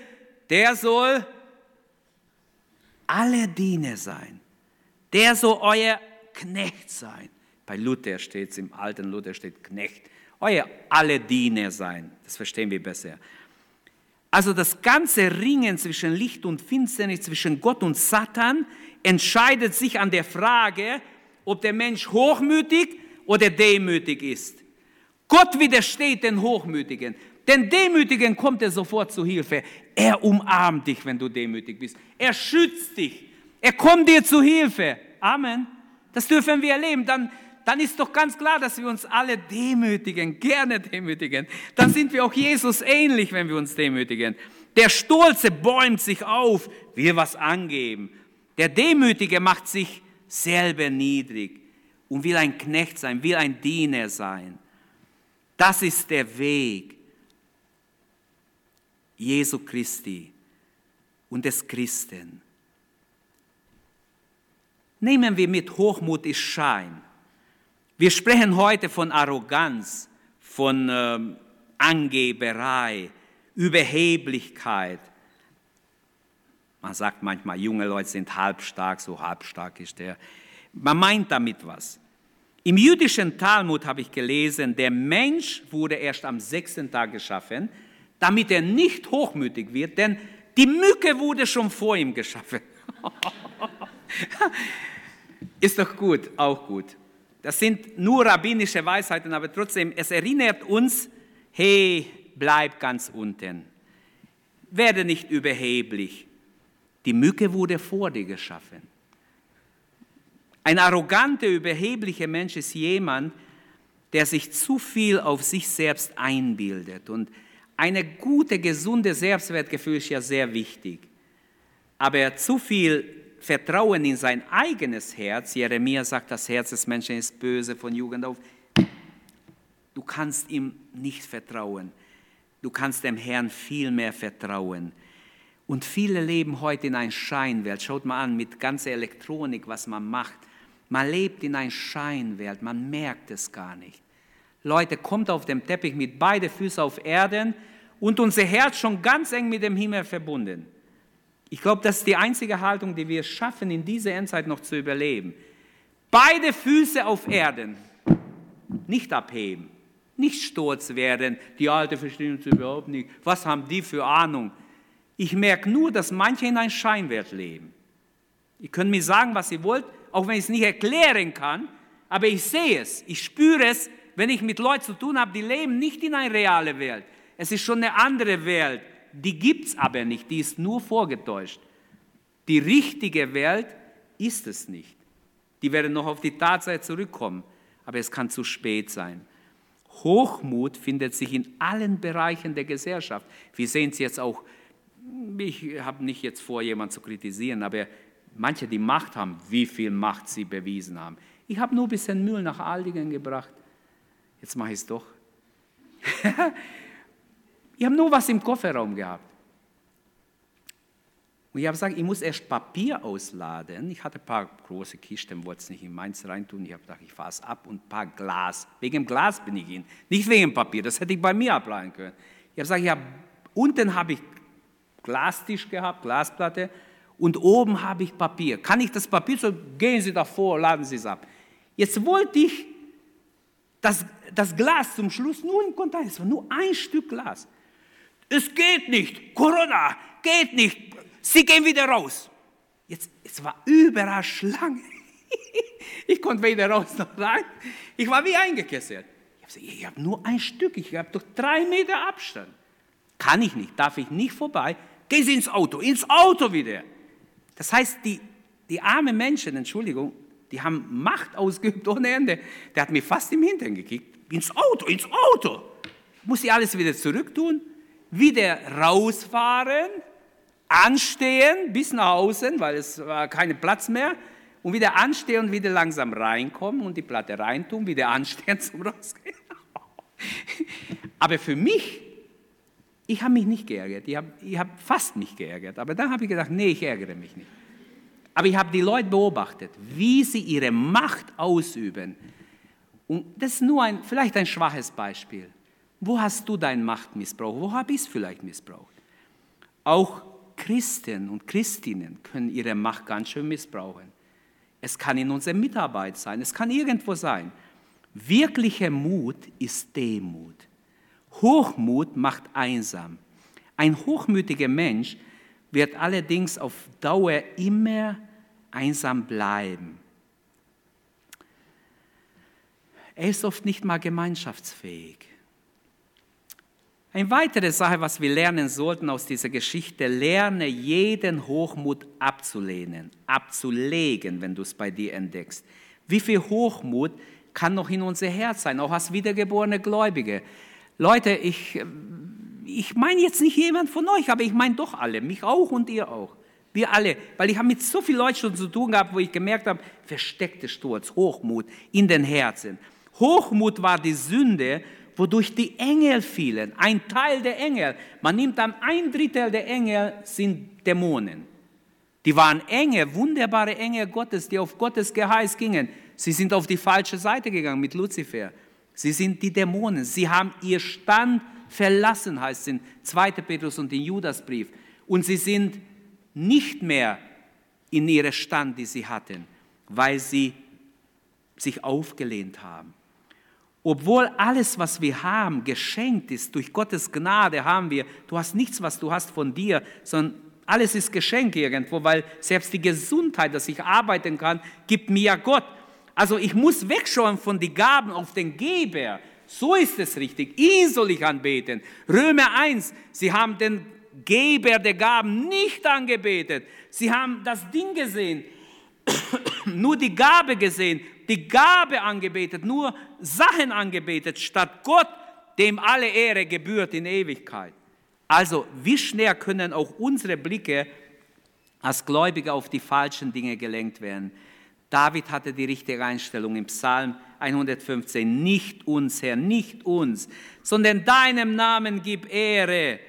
der soll alle Diener sein. Der soll euer Knecht sein. Bei Luther steht es, im alten Luther steht Knecht. Euer alle Diener sein. Das verstehen wir besser. Also das ganze Ringen zwischen Licht und Finsternis, zwischen Gott und Satan, entscheidet sich an der Frage, ob der Mensch hochmütig oder demütig ist. Gott widersteht den Hochmütigen. Den Demütigen kommt er sofort zu Hilfe. Er umarmt dich, wenn du demütig bist. Er schützt dich. Er kommt dir zu Hilfe. Amen. Das dürfen wir erleben. Dann, dann ist doch ganz klar, dass wir uns alle demütigen, gerne demütigen. Dann sind wir auch Jesus ähnlich, wenn wir uns demütigen. Der Stolze bäumt sich auf, will was angeben. Der Demütige macht sich selber niedrig und will ein Knecht sein, will ein Diener sein. Das ist der Weg. Jesu Christi und des Christen. Nehmen wir mit, Hochmut ist Schein. Wir sprechen heute von Arroganz, von äh, Angeberei, Überheblichkeit. Man sagt manchmal, junge Leute sind halbstark, so halbstark ist der. Man meint damit was. Im jüdischen Talmud habe ich gelesen, der Mensch wurde erst am sechsten Tag geschaffen damit er nicht hochmütig wird, denn die Mücke wurde schon vor ihm geschaffen. Ist doch gut, auch gut. Das sind nur rabbinische Weisheiten, aber trotzdem, es erinnert uns, hey, bleib ganz unten. Werde nicht überheblich. Die Mücke wurde vor dir geschaffen. Ein arroganter, überheblicher Mensch ist jemand, der sich zu viel auf sich selbst einbildet und eine gute, gesunde Selbstwertgefühl ist ja sehr wichtig. Aber zu viel Vertrauen in sein eigenes Herz, Jeremia sagt, das Herz des Menschen ist böse von Jugend auf. Du kannst ihm nicht vertrauen. Du kannst dem Herrn viel mehr vertrauen. Und viele leben heute in einer Scheinwelt. Schaut mal an, mit ganzer Elektronik, was man macht. Man lebt in einer Scheinwelt, man merkt es gar nicht. Leute, kommt auf dem Teppich mit beide Füßen auf Erden und unser Herz schon ganz eng mit dem Himmel verbunden. Ich glaube, das ist die einzige Haltung, die wir schaffen, in dieser Endzeit noch zu überleben. Beide Füße auf Erden, nicht abheben. Nicht stolz werden, die Alte verstehen uns überhaupt nicht. Was haben die für Ahnung? Ich merke nur, dass manche in ein Scheinwert leben. Ihr könnt mir sagen, was ihr wollt, auch wenn ich es nicht erklären kann, aber ich sehe es, ich spüre es, wenn ich mit Leuten zu tun habe, die leben nicht in einer realen Welt. Es ist schon eine andere Welt, die gibt es aber nicht, die ist nur vorgetäuscht. Die richtige Welt ist es nicht. Die werden noch auf die Tatsache zurückkommen, aber es kann zu spät sein. Hochmut findet sich in allen Bereichen der Gesellschaft. Wir sehen es jetzt auch, ich habe nicht jetzt vor, jemanden zu kritisieren, aber manche, die Macht haben, wie viel Macht sie bewiesen haben. Ich habe nur ein bisschen Müll nach Aldingen gebracht. Jetzt mache ich es doch. ich habe nur was im Kofferraum gehabt. Und ich habe gesagt, ich muss erst Papier ausladen. Ich hatte ein paar große Kisten, wollte es nicht in meins reintun. Ich habe gedacht, ich fahre es ab und ein paar Glas. Wegen dem Glas bin ich hin, nicht wegen dem Papier. Das hätte ich bei mir abladen können. Ich habe gesagt, ich unten habe ich Glastisch gehabt, Glasplatte, und oben habe ich Papier. Kann ich das Papier, so gehen Sie davor, laden Sie es ab. Jetzt wollte ich das, das Glas zum Schluss nur im Container, es war nur ein Stück Glas. Es geht nicht, Corona, geht nicht, Sie gehen wieder raus. Jetzt, es war überall Schlange. Ich konnte weder raus noch rein. Ich war wie eingekesselt. Ich habe habe nur ein Stück, ich habe doch drei Meter Abstand. Kann ich nicht, darf ich nicht vorbei. Gehen Sie ins Auto, ins Auto wieder. Das heißt, die, die armen Menschen, Entschuldigung, die haben Macht ausgeübt ohne Ende. Der hat mir fast im Hintern gekickt. Ins Auto, ins Auto. Muss ich alles wieder zurücktun, wieder rausfahren anstehen bis nach außen, weil es war kein Platz mehr, und wieder anstehen und wieder langsam reinkommen und die Platte reintun, wieder anstehen zum Rausgehen. Aber für mich, ich habe mich nicht geärgert, ich habe hab fast mich geärgert, aber dann habe ich gedacht, nee, ich ärgere mich nicht. Aber ich habe die Leute beobachtet, wie sie ihre Macht ausüben. Und das ist nur ein, vielleicht ein schwaches Beispiel. Wo hast du deine Macht missbraucht? Wo habe ich es vielleicht missbraucht? Auch Christen und Christinnen können ihre Macht ganz schön missbrauchen. Es kann in unserer Mitarbeit sein, es kann irgendwo sein. Wirklicher Mut ist Demut. Hochmut macht einsam. Ein hochmütiger Mensch wird allerdings auf Dauer immer einsam bleiben. Er ist oft nicht mal gemeinschaftsfähig. Eine weitere Sache, was wir lernen sollten aus dieser Geschichte, lerne jeden Hochmut abzulehnen, abzulegen, wenn du es bei dir entdeckst. Wie viel Hochmut kann noch in unser Herz sein, auch als wiedergeborene Gläubige. Leute, ich, ich meine jetzt nicht jemand von euch, aber ich meine doch alle, mich auch und ihr auch. Wir alle, weil ich habe mit so vielen Leuten schon zu tun gehabt, wo ich gemerkt habe, versteckte Sturz, Hochmut in den Herzen. Hochmut war die Sünde, wodurch die Engel fielen. Ein Teil der Engel, man nimmt an, ein Drittel der Engel sind Dämonen. Die waren Engel, wunderbare Engel Gottes, die auf Gottes Geheiß gingen. Sie sind auf die falsche Seite gegangen mit Luzifer. Sie sind die Dämonen. Sie haben ihr Stand verlassen, heißt es in 2. Petrus und in Judasbrief. Und sie sind nicht mehr in ihrem Stand, die sie hatten, weil sie sich aufgelehnt haben. Obwohl alles, was wir haben, geschenkt ist, durch Gottes Gnade haben wir, du hast nichts, was du hast von dir, sondern alles ist Geschenk irgendwo, weil selbst die Gesundheit, dass ich arbeiten kann, gibt mir ja Gott. Also ich muss wegschauen von den Gaben auf den Geber. So ist es richtig. Ihn soll ich anbeten. Römer 1, sie haben den Geber der Gaben nicht angebetet. Sie haben das Ding gesehen, nur die Gabe gesehen, die Gabe angebetet, nur Sachen angebetet, statt Gott, dem alle Ehre gebührt in Ewigkeit. Also, wie schnell können auch unsere Blicke als Gläubige auf die falschen Dinge gelenkt werden? David hatte die richtige Einstellung im Psalm 115. Nicht uns, Herr, nicht uns, sondern deinem Namen gib Ehre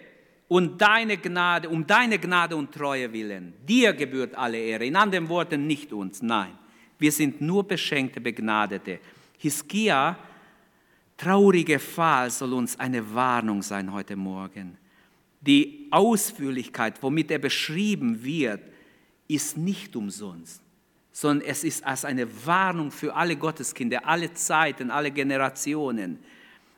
und deine Gnade, um deine Gnade und Treue willen. Dir gebührt alle Ehre. In anderen Worten, nicht uns, nein. Wir sind nur beschenkte Begnadete. Hiskia, traurige Fall soll uns eine Warnung sein heute Morgen. Die Ausführlichkeit, womit er beschrieben wird, ist nicht umsonst, sondern es ist als eine Warnung für alle Gotteskinder, alle Zeiten, alle Generationen.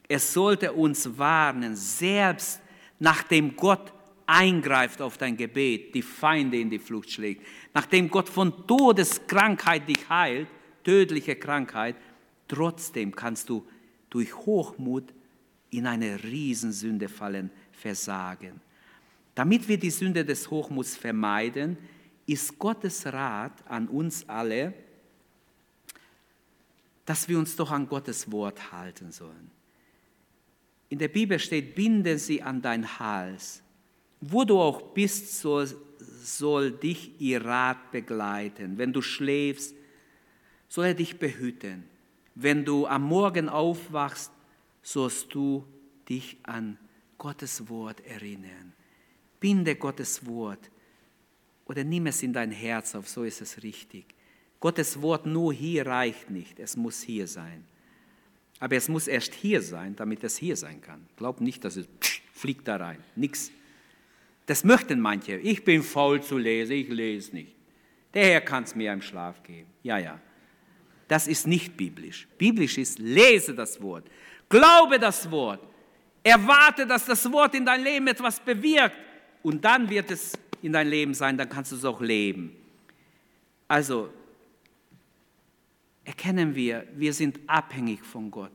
Es sollte uns warnen, selbst nachdem Gott eingreift auf dein Gebet, die Feinde in die Flucht schlägt, nachdem Gott von Todeskrankheit dich heilt, tödliche Krankheit, trotzdem kannst du durch Hochmut in eine Riesensünde fallen, versagen. Damit wir die Sünde des Hochmuts vermeiden, ist Gottes Rat an uns alle, dass wir uns doch an Gottes Wort halten sollen. In der Bibel steht, binde sie an dein Hals. Wo du auch bist, soll, soll dich ihr Rat begleiten. Wenn du schläfst, soll er dich behüten. Wenn du am Morgen aufwachst, sollst du dich an Gottes Wort erinnern. Binde Gottes Wort oder nimm es in dein Herz auf, so ist es richtig. Gottes Wort nur hier reicht nicht, es muss hier sein. Aber es muss erst hier sein, damit es hier sein kann. Glaub nicht, dass es fliegt da rein. Nix. Das möchten manche. Ich bin faul zu lesen, ich lese nicht. Der Herr kann es mir im Schlaf geben. Ja, ja. Das ist nicht biblisch. Biblisch ist, lese das Wort. Glaube das Wort. Erwarte, dass das Wort in dein Leben etwas bewirkt. Und dann wird es in dein Leben sein, dann kannst du es auch leben. Also, erkennen wir, wir sind abhängig von Gott.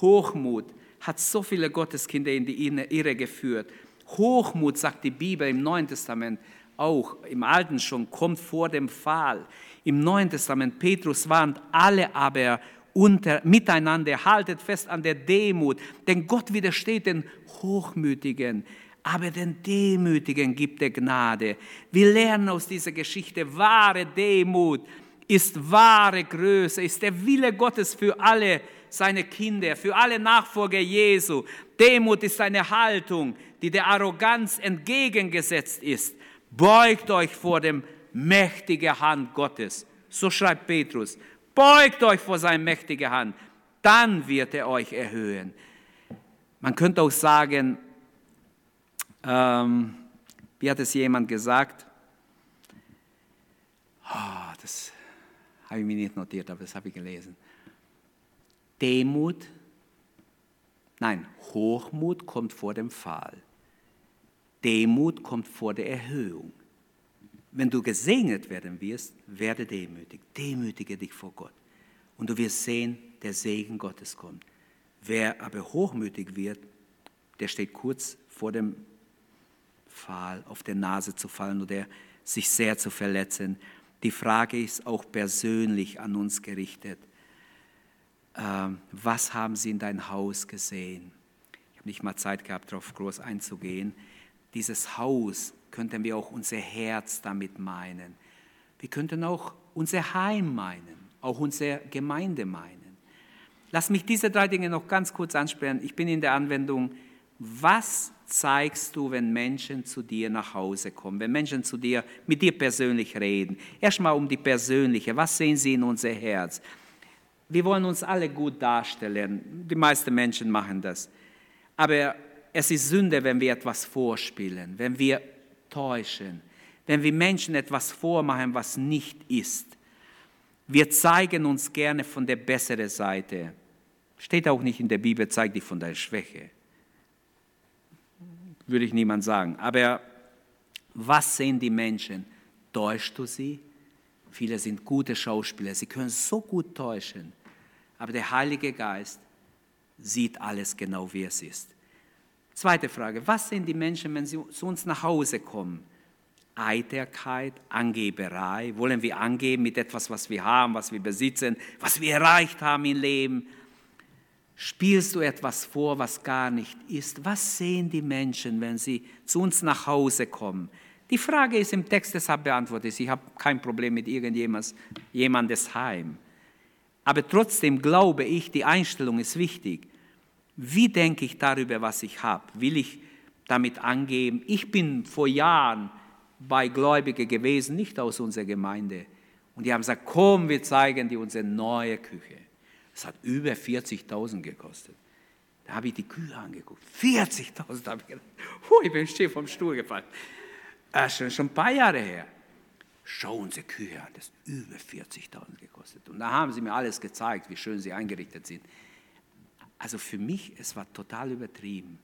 Hochmut hat so viele Gotteskinder in die Irre geführt. Hochmut, sagt die Bibel im Neuen Testament, auch im Alten schon, kommt vor dem Fall. Im Neuen Testament, Petrus warnt alle aber unter, miteinander, haltet fest an der Demut, denn Gott widersteht den Hochmütigen, aber den Demütigen gibt er Gnade. Wir lernen aus dieser Geschichte wahre Demut ist wahre Größe, ist der Wille Gottes für alle seine Kinder, für alle Nachfolger Jesu. Demut ist eine Haltung, die der Arroganz entgegengesetzt ist. Beugt euch vor dem mächtigen Hand Gottes. So schreibt Petrus. Beugt euch vor seine mächtige Hand, dann wird er euch erhöhen. Man könnte auch sagen, ähm, wie hat es jemand gesagt? Oh, das habe ich mir nicht notiert, aber das habe ich gelesen. Demut, nein, Hochmut kommt vor dem Fall. Demut kommt vor der Erhöhung. Wenn du gesegnet werden wirst, werde demütig. Demütige dich vor Gott. Und du wirst sehen, der Segen Gottes kommt. Wer aber hochmütig wird, der steht kurz vor dem Fall, auf der Nase zu fallen oder sich sehr zu verletzen. Die Frage ist auch persönlich an uns gerichtet. Ähm, was haben Sie in dein Haus gesehen? Ich habe nicht mal Zeit gehabt, darauf groß einzugehen. Dieses Haus könnten wir auch unser Herz damit meinen. Wir könnten auch unser Heim meinen, auch unsere Gemeinde meinen. Lass mich diese drei Dinge noch ganz kurz ansprechen. Ich bin in der Anwendung, was zeigst du, wenn Menschen zu dir nach Hause kommen, wenn Menschen zu dir, mit dir persönlich reden? Erstmal um die persönliche, was sehen sie in unser Herz? Wir wollen uns alle gut darstellen, die meisten Menschen machen das. Aber es ist Sünde, wenn wir etwas vorspielen, wenn wir täuschen, wenn wir Menschen etwas vormachen, was nicht ist. Wir zeigen uns gerne von der besseren Seite. Steht auch nicht in der Bibel, zeig dich von deiner Schwäche würde ich niemand sagen. Aber was sehen die Menschen? Täuschst du sie? Viele sind gute Schauspieler, sie können so gut täuschen. Aber der Heilige Geist sieht alles genau, wie es ist. Zweite Frage, was sehen die Menschen, wenn sie zu uns nach Hause kommen? Eiterkeit, Angeberei, wollen wir angeben mit etwas, was wir haben, was wir besitzen, was wir erreicht haben im Leben? Spielst du etwas vor, was gar nicht ist? Was sehen die Menschen, wenn sie zu uns nach Hause kommen? Die Frage ist im Text deshalb beantwortet. Ich habe kein Problem mit irgendjemandes Heim. Aber trotzdem glaube ich, die Einstellung ist wichtig. Wie denke ich darüber, was ich habe? Will ich damit angeben? Ich bin vor Jahren bei Gläubigen gewesen, nicht aus unserer Gemeinde. Und die haben gesagt, komm, wir zeigen dir unsere neue Küche. Das hat über 40.000 gekostet. Da habe ich die Kühe angeguckt. 40.000 habe ich gedacht. Puh, ich bin schief vom Stuhl gefallen. Äh, schon, schon ein paar Jahre her. Schau unsere Kühe an, das über 40.000 gekostet. Und da haben sie mir alles gezeigt, wie schön sie eingerichtet sind. Also für mich, es war total übertrieben.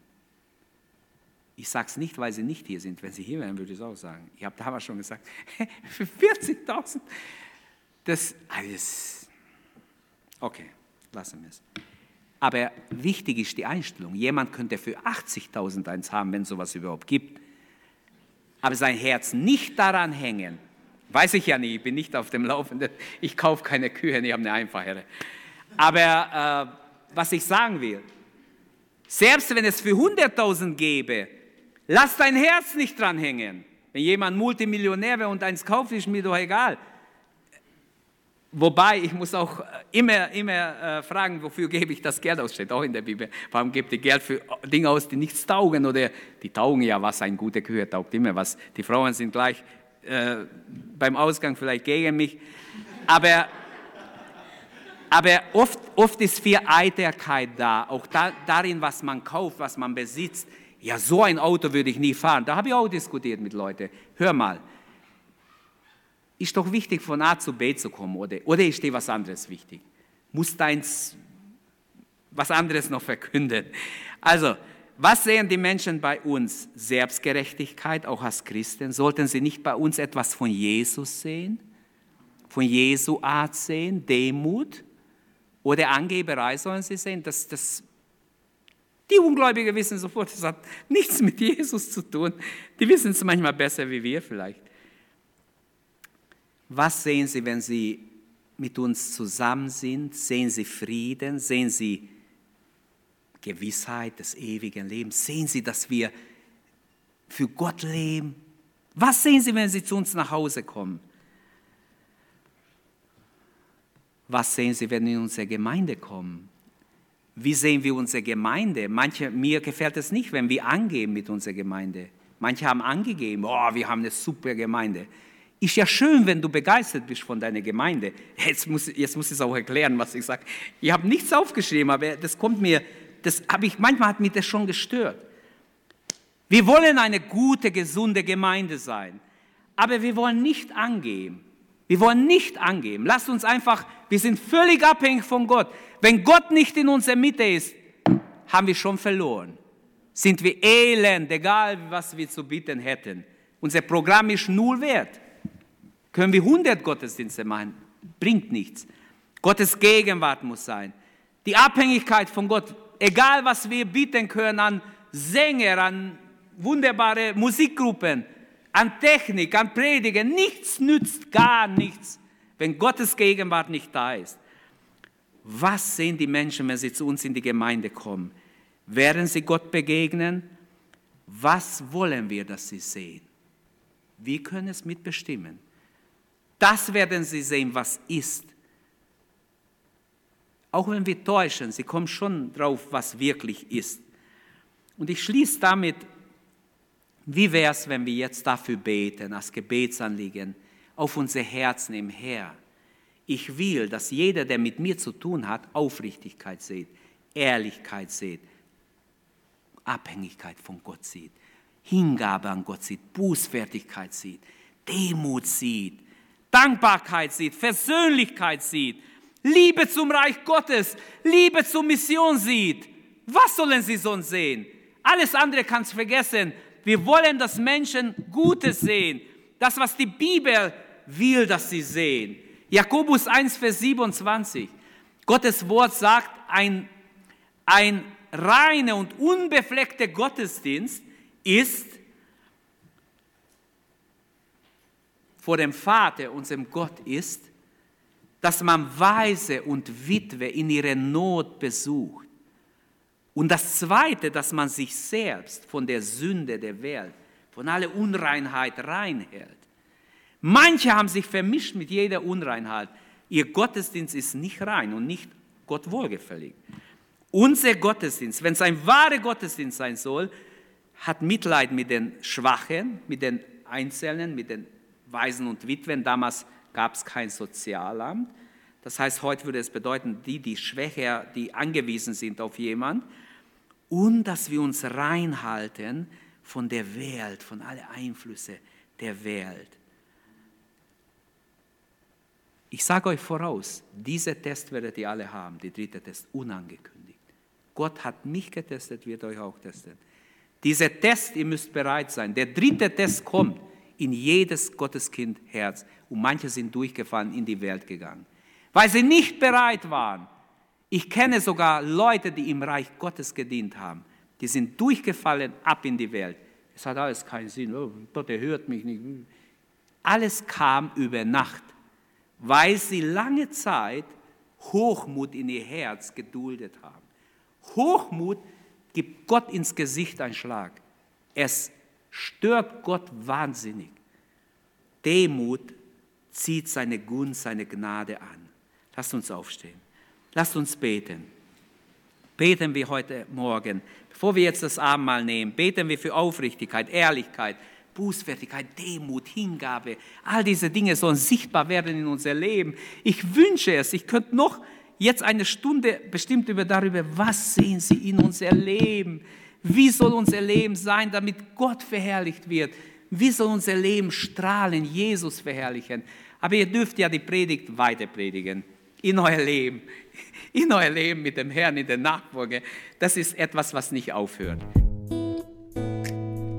Ich sage es nicht, weil sie nicht hier sind. Wenn sie hier wären, würde ich es auch sagen. Ich habe damals schon gesagt, für 40.000, das alles. Okay, lassen wir es. Aber wichtig ist die Einstellung. Jemand könnte für 80.000 eins haben, wenn es sowas überhaupt gibt. Aber sein Herz nicht daran hängen, weiß ich ja nicht, ich bin nicht auf dem Laufenden. Ich kaufe keine Kühe, ich habe eine einfachere. Aber äh, was ich sagen will, selbst wenn es für 100.000 gäbe, Lass dein Herz nicht dran hängen. Wenn jemand Multimillionär wäre und eins kauft, ist mir doch egal. Wobei, ich muss auch immer, immer äh, fragen, wofür gebe ich das Geld aus, steht auch in der Bibel. Warum gebt ihr Geld für Dinge aus, die nichts taugen? Oder die taugen ja was, ein guter Kühe taugt immer was. Die Frauen sind gleich äh, beim Ausgang vielleicht gegen mich. Aber, aber oft, oft ist viel Eiterkeit da, auch da, darin, was man kauft, was man besitzt. Ja, so ein Auto würde ich nie fahren. Da habe ich auch diskutiert mit Leuten. Hör mal, ist doch wichtig, von A zu B zu kommen, oder, oder ist dir was anderes wichtig? Muss deins was anderes noch verkünden? Also, was sehen die Menschen bei uns? Selbstgerechtigkeit, auch als Christen. Sollten sie nicht bei uns etwas von Jesus sehen? Von Jesu Art sehen? Demut? Oder Angeberei sollen sie sehen? Das, das die Ungläubigen wissen sofort, das hat nichts mit Jesus zu tun. Die wissen es manchmal besser wie wir vielleicht. Was sehen Sie, wenn Sie mit uns zusammen sind? Sehen Sie Frieden? Sehen Sie Gewissheit des ewigen Lebens? Sehen Sie, dass wir für Gott leben? Was sehen Sie, wenn Sie zu uns nach Hause kommen? Was sehen Sie, wenn Sie in unsere Gemeinde kommen? Wie sehen wir unsere Gemeinde? Manche, mir gefällt es nicht, wenn wir angeben mit unserer Gemeinde. Manche haben angegeben, oh, wir haben eine super Gemeinde. Ist ja schön, wenn du begeistert bist von deiner Gemeinde. Jetzt muss, jetzt muss ich es auch erklären, was ich sage. Ich habe nichts aufgeschrieben, aber das kommt mir, das habe ich, manchmal hat mich das schon gestört. Wir wollen eine gute, gesunde Gemeinde sein, aber wir wollen nicht angeben. Wir wollen nicht angeben. Lasst uns einfach, wir sind völlig abhängig von Gott. Wenn Gott nicht in unserer Mitte ist, haben wir schon verloren. Sind wir elend, egal was wir zu bieten hätten. Unser Programm ist null wert. Können wir 100 Gottesdienste machen? Bringt nichts. Gottes Gegenwart muss sein. Die Abhängigkeit von Gott, egal was wir bieten können an Sänger, an wunderbare Musikgruppen, an Technik, an Predigen, nichts nützt, gar nichts, wenn Gottes Gegenwart nicht da ist. Was sehen die Menschen, wenn sie zu uns in die Gemeinde kommen? Werden sie Gott begegnen? Was wollen wir, dass sie sehen? Wir können es mitbestimmen. Das werden sie sehen, was ist. Auch wenn wir täuschen, sie kommen schon drauf, was wirklich ist. Und ich schließe damit wie wäre es, wenn wir jetzt dafür beten, als Gebetsanliegen, auf unser Herzen im Herr? Ich will, dass jeder, der mit mir zu tun hat, Aufrichtigkeit sieht, Ehrlichkeit sieht, Abhängigkeit von Gott sieht, Hingabe an Gott sieht, Bußfertigkeit sieht, Demut sieht, Dankbarkeit sieht, Versöhnlichkeit sieht, Liebe zum Reich Gottes, Liebe zur Mission sieht. Was sollen sie sonst sehen? Alles andere kannst du vergessen. Wir wollen, dass Menschen Gutes sehen. Das, was die Bibel will, dass sie sehen. Jakobus 1, Vers 27. Gottes Wort sagt, ein, ein reiner und unbefleckter Gottesdienst ist vor dem Vater, unserem Gott ist, dass man Weise und Witwe in ihrer Not besucht und das Zweite, dass man sich selbst von der Sünde der Welt, von aller Unreinheit reinhält. Manche haben sich vermischt mit jeder Unreinheit. Ihr Gottesdienst ist nicht rein und nicht Gott wohlgefällig. Unser Gottesdienst, wenn es ein wahrer Gottesdienst sein soll, hat Mitleid mit den Schwachen, mit den Einzelnen, mit den Waisen und Witwen. Damals gab es kein Sozialamt. Das heißt, heute würde es bedeuten, die, die schwächer, die angewiesen sind auf jemanden, und dass wir uns reinhalten von der Welt, von allen Einflüssen der Welt. Ich sage euch voraus, dieser Test werdet ihr alle haben, der dritte Test unangekündigt. Gott hat mich getestet, wird euch auch testen. Dieser Test, ihr müsst bereit sein. Der dritte Test kommt in jedes Gotteskind Herz. Und manche sind durchgefallen in die Welt gegangen, weil sie nicht bereit waren. Ich kenne sogar Leute, die im Reich Gottes gedient haben. Die sind durchgefallen ab in die Welt. Es hat alles keinen Sinn. Oh, Gott, er hört mich nicht. Alles kam über Nacht, weil sie lange Zeit Hochmut in ihr Herz geduldet haben. Hochmut gibt Gott ins Gesicht einen Schlag. Es stört Gott wahnsinnig. Demut zieht seine Gunst, seine Gnade an. Lasst uns aufstehen. Lasst uns beten. Beten wir heute Morgen, bevor wir jetzt das Abendmahl nehmen, beten wir für Aufrichtigkeit, Ehrlichkeit, Bußfertigkeit, Demut, Hingabe. All diese Dinge sollen sichtbar werden in unser Leben. Ich wünsche es, ich könnte noch jetzt eine Stunde bestimmt über darüber, was sehen Sie in unser Leben? Wie soll unser Leben sein, damit Gott verherrlicht wird? Wie soll unser Leben strahlen, Jesus verherrlichen? Aber ihr dürft ja die Predigt weiter predigen. In euer Leben. In euer Leben mit dem Herrn in der Nachfolge. Das ist etwas, was nicht aufhört.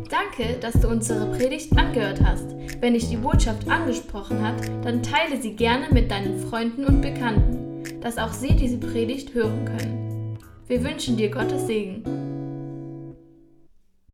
Danke, dass du unsere Predigt angehört hast. Wenn dich die Botschaft angesprochen hat, dann teile sie gerne mit deinen Freunden und Bekannten, dass auch sie diese Predigt hören können. Wir wünschen dir Gottes Segen.